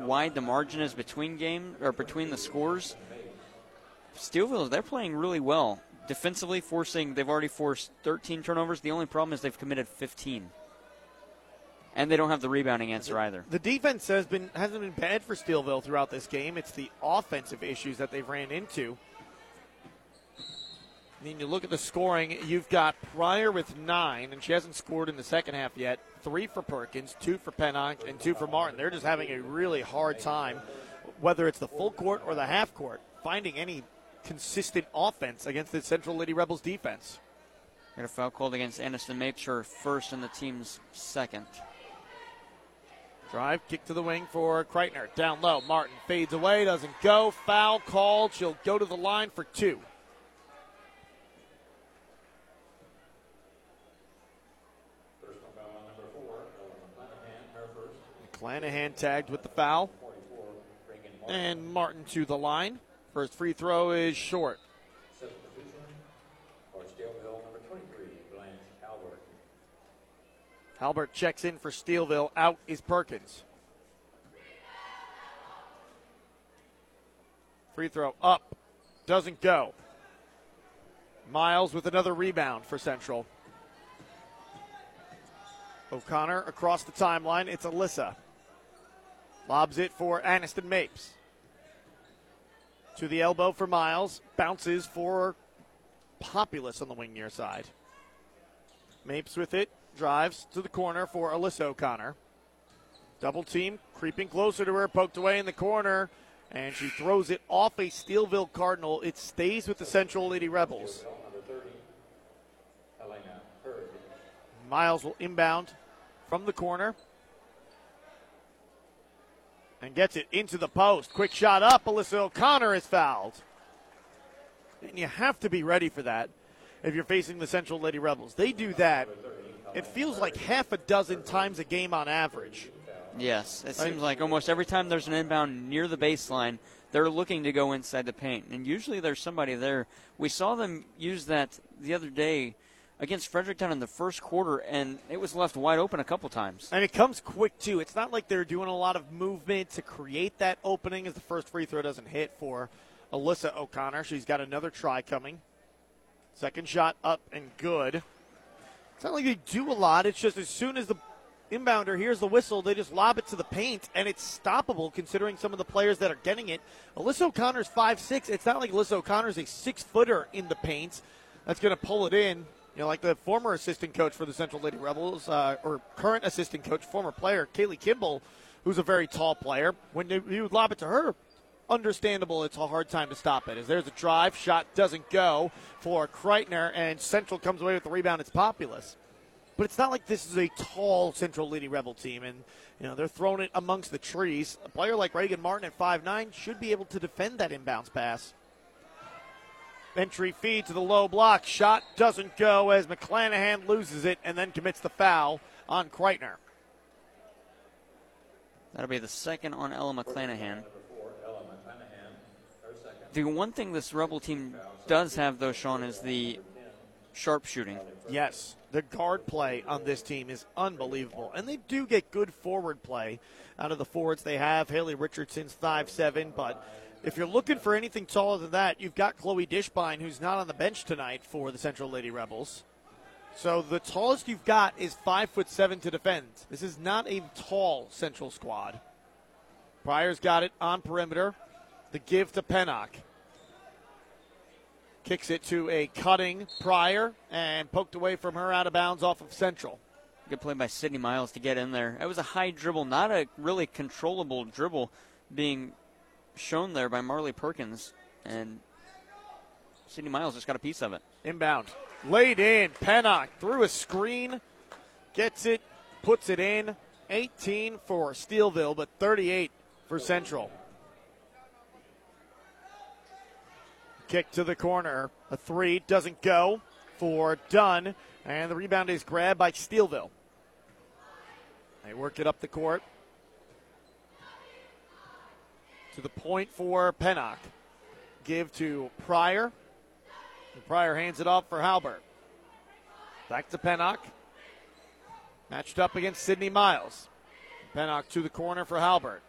wide the margin is between game or between the scores, Steelville they're playing really well defensively, forcing they've already forced 13 turnovers. The only problem is they've committed 15, and they don't have the rebounding answer either. The defense has been hasn't been bad for Steelville throughout this game. It's the offensive issues that they've ran into. I mean, you look at the scoring, you've got Pryor with nine, and she hasn't scored in the second half yet. Three for Perkins, two for Pennock, and two for Martin. They're just having a really hard time, whether it's the full court or the half court, finding any consistent offense against the Central Lady Rebels defense. Got a foul called against Aniston Mapes, her first and the team's second. Drive, kick to the wing for Kreitner. Down low, Martin fades away, doesn't go. Foul called. She'll go to the line for two. Clanahan tagged with the foul. And Martin to the line. First free throw is short. Substitution for Steelville, number 23, Blanche Halbert. Halbert checks in for Steelville. Out is Perkins. Free throw up. Doesn't go. Miles with another rebound for Central. O'Connor across the timeline. It's Alyssa. Lobs it for Aniston Mapes. To the elbow for Miles. Bounces for Populous on the wing near side. Mapes with it. Drives to the corner for Alyssa O'Connor. Double team, creeping closer to her, poked away in the corner, and she throws it off a Steelville Cardinal. It stays with the Central Lady Rebels. Number 30, Helena Hurd. Miles will inbound from the corner and gets it into the post. Quick shot up. Alyssa O'Connor is fouled. And you have to be ready for that if you're facing the Central Lady Rebels. They do that, it feels like half a dozen times a game on average. Yes, it seems like almost every time there's an inbound near the baseline, they're looking to go inside the paint, and usually there's somebody there. We saw them use that the other day against Fredericktown in the first quarter, and it was left wide open a couple times. And it comes quick, too. It's not like they're doing a lot of movement to create that opening as the first free throw doesn't hit for Alyssa O'Connor. She's got another try coming. Second shot up and good. It's not like they do a lot. It's just as soon as the inbounder hears the whistle, they just lob it to the paint, and it's stoppable considering some of the players that are getting it. Alyssa O'Connor's five six. It's not like Alyssa O'Connor's a six footer in the paint that's going to pull it in. You know, like the former assistant coach for the Central Lady Rebels, uh, or current assistant coach, former player Kaylee Kimball, who's a very tall player. When you would lob it to her, understandable. It's a hard time to stop it. As there's a drive, shot doesn't go for Kreitner, and Central comes away with the rebound. It's Populous. But it's not like this is a tall Central Lady Rebel team, and you know they're throwing it amongst the trees. A player like Reagan Martin at 5'9 should be able to defend that inbounds pass. Entry feed to the low block. Shot doesn't go as McClanahan loses it and then commits the foul on Kreitner. That'll be the second on Ella McClanahan. Number four, Ella McClanahan, her second. The one thing this Rebel team does have, though, Sean, is the sharpshooting. Yes, the guard play on this team is unbelievable, and they do get good forward play out of the forwards they have. Haley Richardson's five seven, but if you're looking for anything taller than that, you've got Chloe Dishbine, who's not on the bench tonight for the Central Lady Rebels. So the tallest you've got is five foot seven to defend. This is not a tall Central squad. Pryor's got it on perimeter. The give to Pennock. Kicks it to a cutting Pryor and poked away from her out of bounds off of Central. Good play by Sydney Miles to get in there. It was a high dribble, not a really controllable dribble being shown there by Marley Perkins. And Sydney Miles just got a piece of it. Inbound. Laid in. Pennock through a screen. Gets it. Puts it in. 18 for Steelville, but 38 for Central. Kick to the corner. A three doesn't go for Dunn. And the rebound is grabbed by Steelville. They work it up the court. To the point for Pennock. Give to Pryor. And Pryor hands it off for Halbert. Back to Pennock. Matched up against Sydney Miles. Pennock to the corner for Halbert.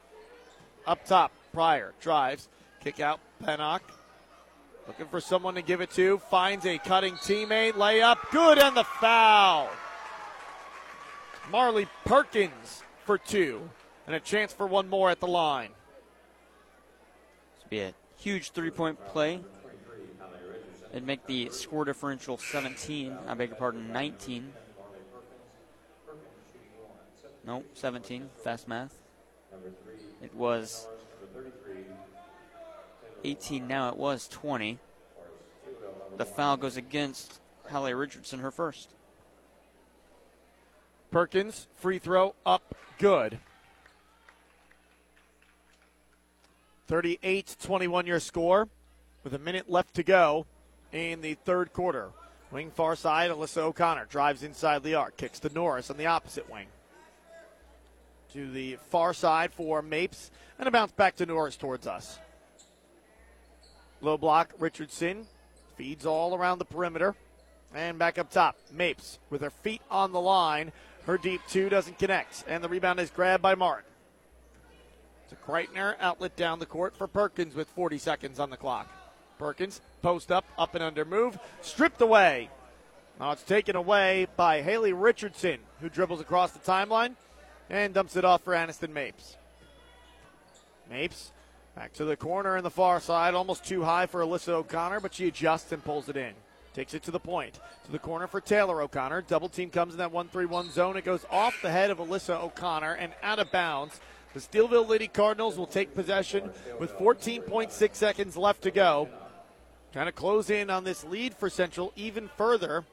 Up top, Pryor drives. Kick out, Pennock. Looking for someone to give it to. Finds a cutting teammate. Layup. Good and the foul. Marley Perkins for two. And a chance for one more at the line. This would be a huge three point play. It'd make the score differential 17. I beg your pardon, 19. No, 17. Fast math. It was 18 now. It was 20. The foul goes against Hallie Richardson, her first. Perkins, free throw up, good. 38 21 your score with a minute left to go in the third quarter. Wing far side, Alyssa O'Connor drives inside the arc, kicks to Norris on the opposite wing. To the far side for Mapes, and a bounce back to Norris towards us. Low block, Richardson feeds all around the perimeter. And back up top, Mapes with her feet on the line. Her deep two doesn't connect, and the rebound is grabbed by Martin. To Kreitner, outlet down the court for Perkins with 40 seconds on the clock. Perkins, post up, up and under move, stripped away. Now it's taken away by Haley Richardson, who dribbles across the timeline and dumps it off for Aniston Mapes. Mapes back to the corner in the far side, almost too high for Alyssa O'Connor, but she adjusts and pulls it in. Takes it to the point. To the corner for Taylor O'Connor. Double team comes in that 1 3 1 zone. It goes off the head of Alyssa O'Connor and out of bounds. The Steelville Lady Cardinals will take possession with 14.6 seconds left to go. Trying to close in on this lead for Central even further.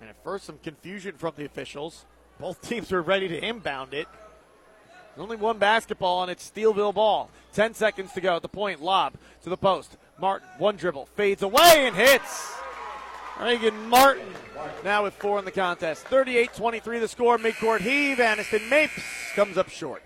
And at first, some confusion from the officials. Both teams were ready to inbound it. Only one basketball, and it's Steelville ball. Ten seconds to go at the point. Lob to the post. Martin, one dribble, fades away and hits. Reagan Martin now with four in the contest. 38 23 the score. Midcourt heave. Aniston Mapes comes up short.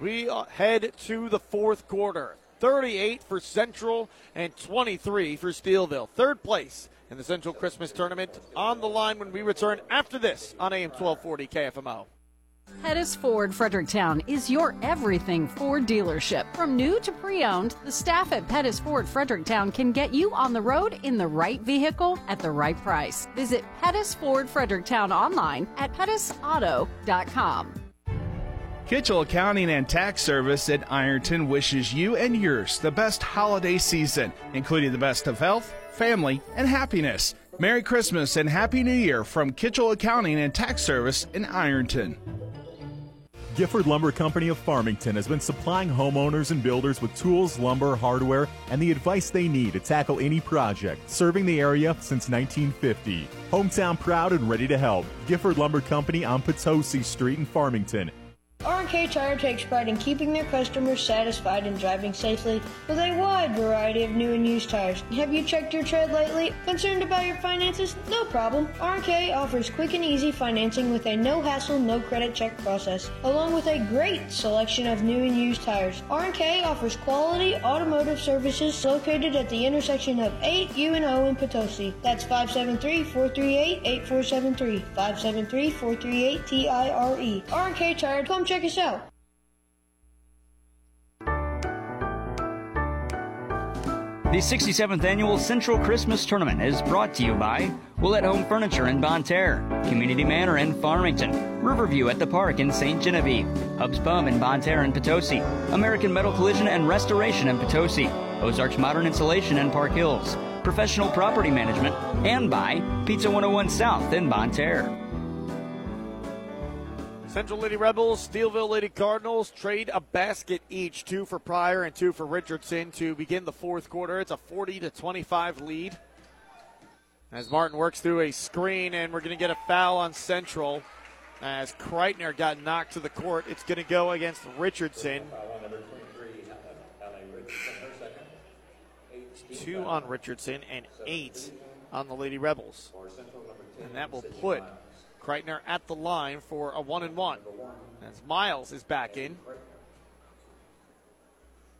We uh, head to the fourth quarter. 38 for Central and 23 for Steelville. Third place in the Central Christmas Tournament on the line when we return after this on AM 1240 KFMO. Pettis Ford Fredericktown is your everything Ford dealership. From new to pre owned, the staff at Pettis Ford Fredericktown can get you on the road in the right vehicle at the right price. Visit Pettis Ford Fredericktown online at pettisauto.com. Kitchell Accounting and Tax Service at Ironton wishes you and yours the best holiday season, including the best of health, family, and happiness. Merry Christmas and Happy New Year from Kitchell Accounting and Tax Service in Ironton. Gifford Lumber Company of Farmington has been supplying homeowners and builders with tools, lumber, hardware, and the advice they need to tackle any project, serving the area since 1950. Hometown proud and ready to help. Gifford Lumber Company on Potosi Street in Farmington. R&K Tire takes pride in keeping their customers satisfied and driving safely with a wide variety of new and used tires. Have you checked your tread lately? Concerned about your finances? No problem. R&K offers quick and easy financing with a no-hassle, no-credit check process, along with a great selection of new and used tires. R&K offers quality automotive services located at the intersection of 8 U and O in Potosi. That's 573-438-8473. 573-438-TIRE. R&K Tire, check us out. The 67th Annual Central Christmas Tournament is brought to you by Willett Home Furniture in Bonne Terre, Community Manor in Farmington, Riverview at the Park in St. Genevieve, Hub's Pub in Bonne Terre and Potosi, American Metal Collision and Restoration in Potosi, Ozarks Modern Insulation in Park Hills, Professional Property Management, and by Pizza 101 South in Bonne Terre. Central Lady Rebels, Steelville Lady Cardinals trade a basket each, two for Pryor and two for Richardson to begin the fourth quarter. It's a 40 to 25 lead. As Martin works through a screen, and we're going to get a foul on Central. As Kreitner got knocked to the court, it's going to go against Richardson. Two on Richardson and eight on the Lady Rebels. And that will put Kreitner at the line for a one and one. As Miles is back in.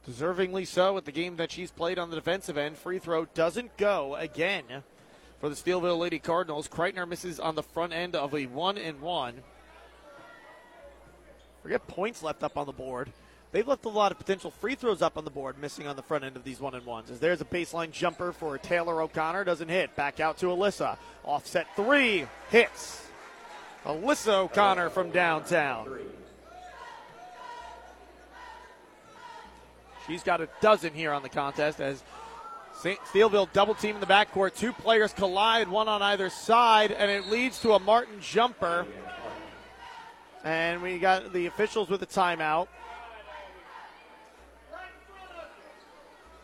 Deservingly so at the game that she's played on the defensive end. Free throw doesn't go again for the Steelville Lady Cardinals. Kreitner misses on the front end of a one and one. Forget points left up on the board. They've left a lot of potential free throws up on the board, missing on the front end of these one and ones. As there's a baseline jumper for Taylor O'Connor, doesn't hit. Back out to Alyssa. Offset three hits. Alyssa O'Connor from downtown. She's got a dozen here on the contest as St. Steelville double team in the backcourt. Two players collide, one on either side, and it leads to a Martin jumper. And we got the officials with a timeout.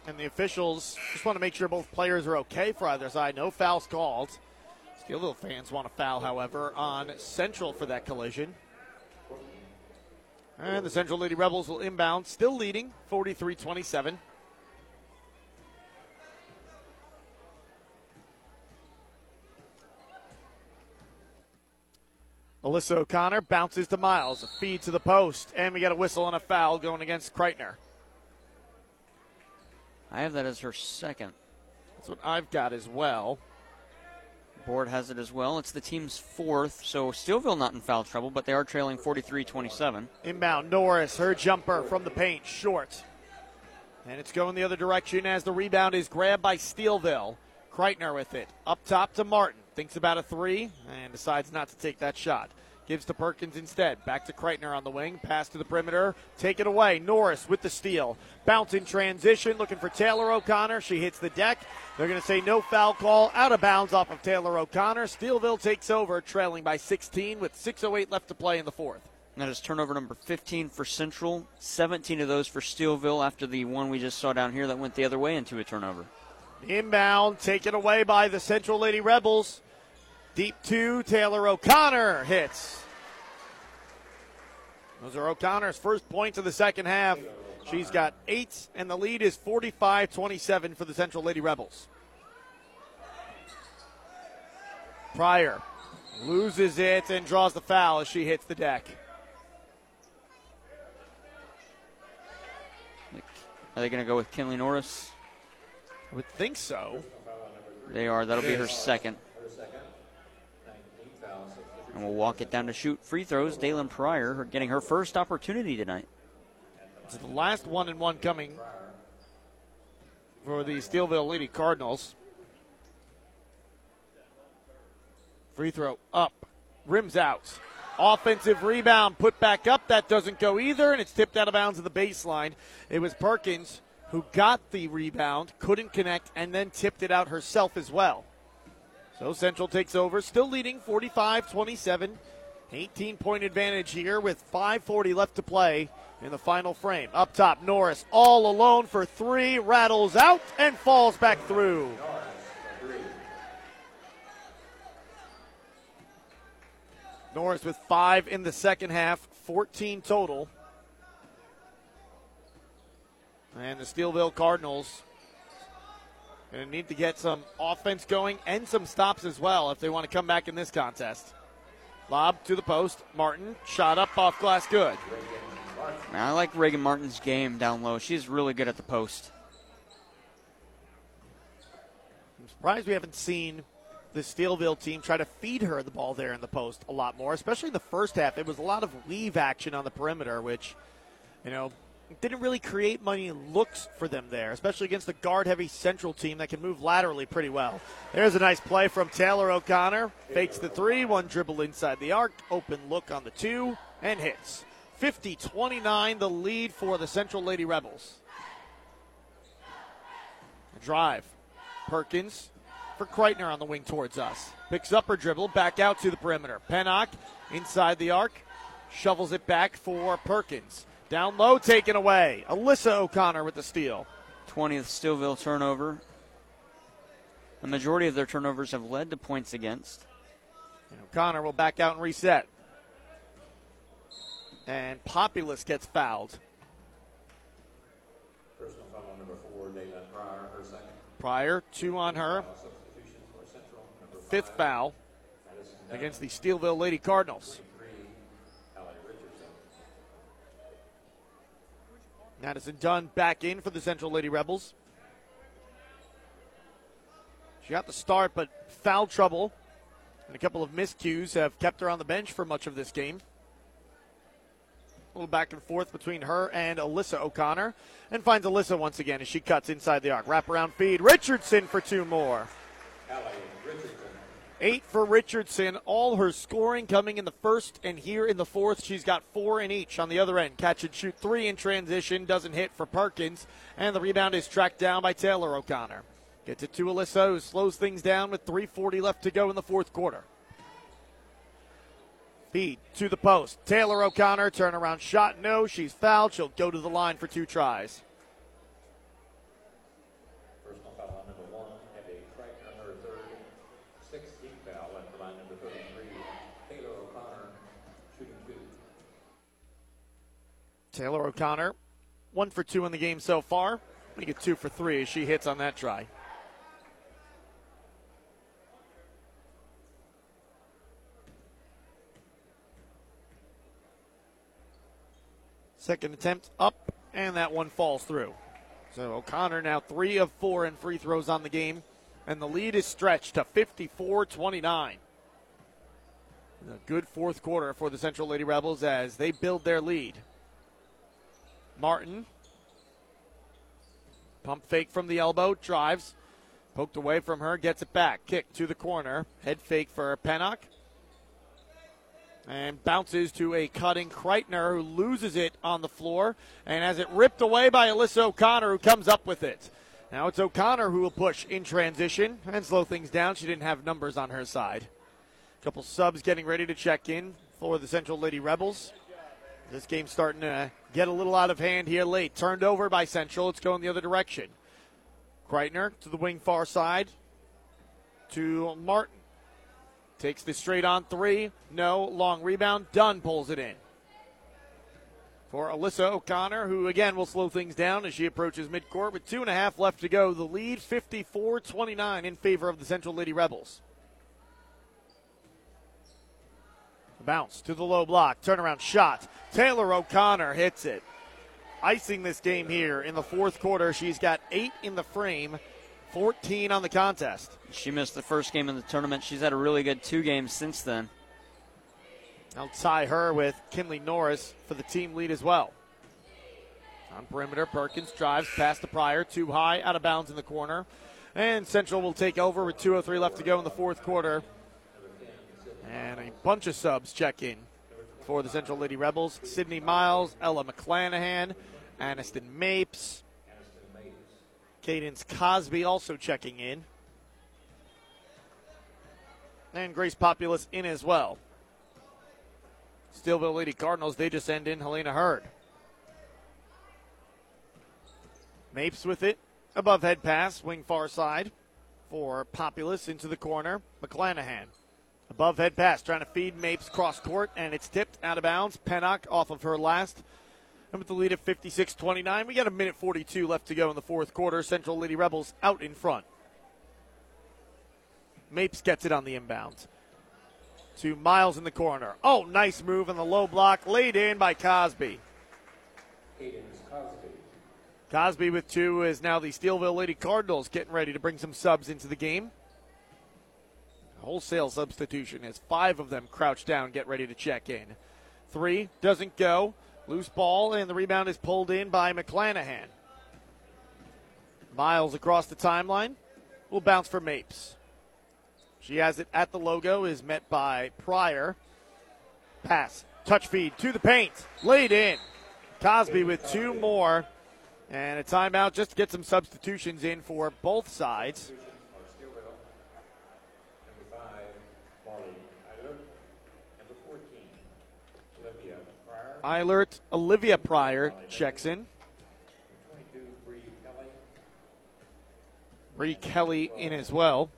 And the officials just want to make sure both players are okay for either side. No fouls called. Steelville fans want a foul, however, on Central for that collision. And the Central Lady Rebels will inbound, still leading 43 27. Alyssa O'Connor bounces to Miles, a feed to the post, and we got a whistle and a foul going against Kreitner. I have that as her second. That's what I've got as well. Board has it as well. It's the team's fourth, so Steelville not in foul trouble, but they are trailing 43 27. Inbound, Norris, her jumper from the paint, short. And it's going the other direction as the rebound is grabbed by Steelville. Kreitner with it. Up top to Martin. Thinks about a three and decides not to take that shot. Gives to Perkins instead. Back to Kreitner on the wing. Pass to the perimeter. Take it away. Norris with the steal. Bounce in transition. Looking for Taylor O'Connor. She hits the deck. They're going to say no foul call. Out of bounds off of Taylor O'Connor. Steelville takes over, trailing by 16 with 6.08 left to play in the fourth. That is turnover number 15 for Central, 17 of those for Steelville after the one we just saw down here that went the other way into a turnover. Inbound, taken away by the Central Lady Rebels. Deep two, Taylor O'Connor hits. Those are O'Connor's first points of the second half. She's got eight, and the lead is 45 27 for the Central Lady Rebels. Pryor loses it and draws the foul as she hits the deck. Are they going to go with Kinley Norris? I would think so. They are. That'll be her second. And we'll walk it down to shoot free throws. Dalen Pryor getting her first opportunity tonight. It's the last one and one coming for the Steelville Lady Cardinals. Free throw up, rims out. Offensive rebound put back up. That doesn't go either, and it's tipped out of bounds at the baseline. It was Perkins who got the rebound, couldn't connect, and then tipped it out herself as well. So Central takes over, still leading 45 27. 18 point advantage here with 5.40 left to play in the final frame. Up top, Norris all alone for three, rattles out and falls back through. Norris with five in the second half, 14 total. And the Steelville Cardinals going to need to get some offense going and some stops as well if they want to come back in this contest. Lob to the post. Martin shot up off glass. Good. Man, I like Reagan Martin's game down low. She's really good at the post. I'm surprised we haven't seen the Steelville team try to feed her the ball there in the post a lot more, especially in the first half. It was a lot of weave action on the perimeter, which, you know, didn't really create many looks for them there, especially against the guard heavy Central team that can move laterally pretty well. There's a nice play from Taylor O'Connor. Fakes the three, one dribble inside the arc, open look on the two, and hits. 50 29, the lead for the Central Lady Rebels. Drive. Perkins for Kreitner on the wing towards us. Picks up her dribble, back out to the perimeter. Pennock inside the arc, shovels it back for Perkins. Down low, taken away. Alyssa O'Connor with the steal. 20th Steelville turnover. The majority of their turnovers have led to points against. And O'Connor will back out and reset. And Populous gets fouled. Personal foul on number four, Dayton Pryor, her second. Pryor, two on her. Substitution for Central, number Fifth foul against the Steelville Lady Cardinals. three, Allie Richardson. Madison Dunn back in for the Central Lady Rebels. She got the start, but foul trouble and a couple of miscues have kept her on the bench for much of this game. A little back and forth between her and Alyssa O'Connor. And finds Alyssa once again as she cuts inside the arc. Wraparound feed. Richardson for two more. Allie. Eight for Richardson. All her scoring coming in the first and here in the fourth. She's got four in each on the other end. Catch and shoot three in transition. Doesn't hit for Perkins. And the rebound is tracked down by Taylor O'Connor. Gets it to Alyssa, who slows things down with 3.40 left to go in the fourth quarter. Feed to the post. Taylor O'Connor, turnaround shot. No, she's fouled. She'll go to the line for two tries. Personal foul on number one, Abby Kreitner, her third. Sixth team foul at the line number 33, Taylor O'Connor, shooting two. Taylor O'Connor, one for two in the game so far. We get two for three as she hits on that try. Second attempt up, and that one falls through. So O'Connor now three of four in free throws on the game, and the lead is stretched to 54 29. A good fourth quarter for the Central Lady Rebels as they build their lead. Martin. Pump fake from the elbow, drives. Poked away from her, gets it back. Kick to the corner. Head fake for Pennock. And bounces to a cutting Kreitner who loses it on the floor and has it ripped away by Alyssa O'Connor who comes up with it. Now it's O'Connor who will push in transition and slow things down. She didn't have numbers on her side. A Couple subs getting ready to check in for the Central Lady Rebels. This game's starting to get a little out of hand here late. Turned over by Central. It's going the other direction. Kreitner to the wing far side to Martin. Takes the straight on three. No. Long rebound. Dunn pulls it in. For Alyssa O'Connor, who again will slow things down as she approaches midcourt with two and a half left to go. The lead 54 29 in favor of the Central Lady Rebels. Bounce to the low block. Turnaround shot. Taylor O'Connor hits it. Icing this game here in the fourth quarter. She's got eight in the frame, 14 on the contest. She missed the first game in the tournament. She's had a really good two games since then. I'll tie her with Kinley Norris for the team lead as well. On perimeter, Perkins drives past the Pryor, too high, out of bounds in the corner. And Central will take over with 2.03 left to go in the fourth quarter. And a bunch of subs check in for the Central Lady Rebels. Sydney Miles, Ella McClanahan, Aniston Mapes, Cadence Cosby also checking in. And Grace Populous in as well. Steelville Lady Cardinals, they just send in Helena Hurd. Mapes with it. Above head pass, wing far side for Populous into the corner. McClanahan. Above head pass, trying to feed Mapes cross court, and it's tipped out of bounds. Pennock off of her last. And with the lead of 56 29, we got a minute 42 left to go in the fourth quarter. Central Lady Rebels out in front. Mapes gets it on the inbound. To Miles in the corner. Oh, nice move in the low block, laid in by Cosby. Cosby. Cosby with two is now the Steelville Lady Cardinals getting ready to bring some subs into the game. Wholesale substitution as five of them crouch down, get ready to check in. Three doesn't go. Loose ball, and the rebound is pulled in by McClanahan. Miles across the timeline. Will bounce for Mapes. She has it at the logo, is met by Pryor. Pass, touch feed to the paint, laid in. Cosby with two more, and a timeout just to get some substitutions in for both sides. Number five, Marley Eilert. Number 14, Olivia Pryor. Eilert, Olivia Pryor checks in. 22, Kelly. Bree Kelly in as well.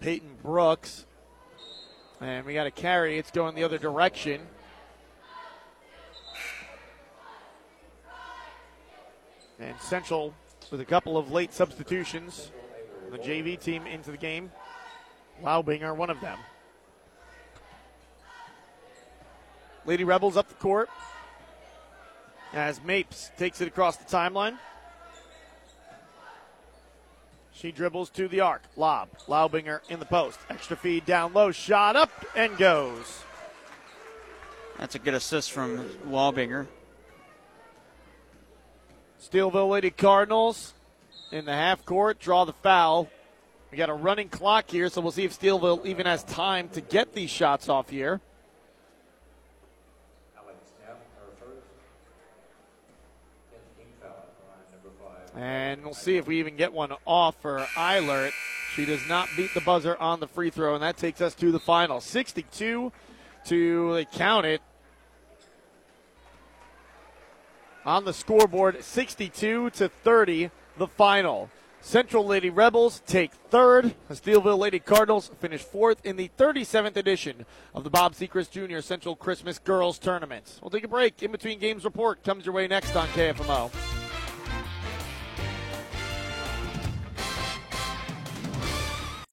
Peyton Brooks. And we got a carry. It's going the other direction. And Central with a couple of late substitutions. The JV team into the game. Laubinger, one of them. Lady Rebels up the court. As Mapes takes it across the timeline. She dribbles to the arc. Lob. Laubinger in the post. Extra feed down low. Shot up and goes. That's a good assist from Laubinger. Steelville Lady Cardinals in the half court draw the foul. We got a running clock here, so we'll see if Steelville even has time to get these shots off here. Alex Neff, her first. 10th team foul on number five. And we'll see if we even get one off for Eilert. She does not beat the buzzer on the free throw, and that takes us to the final. 62 to, they count it, on the scoreboard, 62 to 30, the final. Central Lady Rebels take third. The Steelville Lady Cardinals finish fourth in the 37th edition of the Bob Sechrist Jr. Central Christmas Girls Tournament. We'll take a break. In between games report comes your way next on KFMO.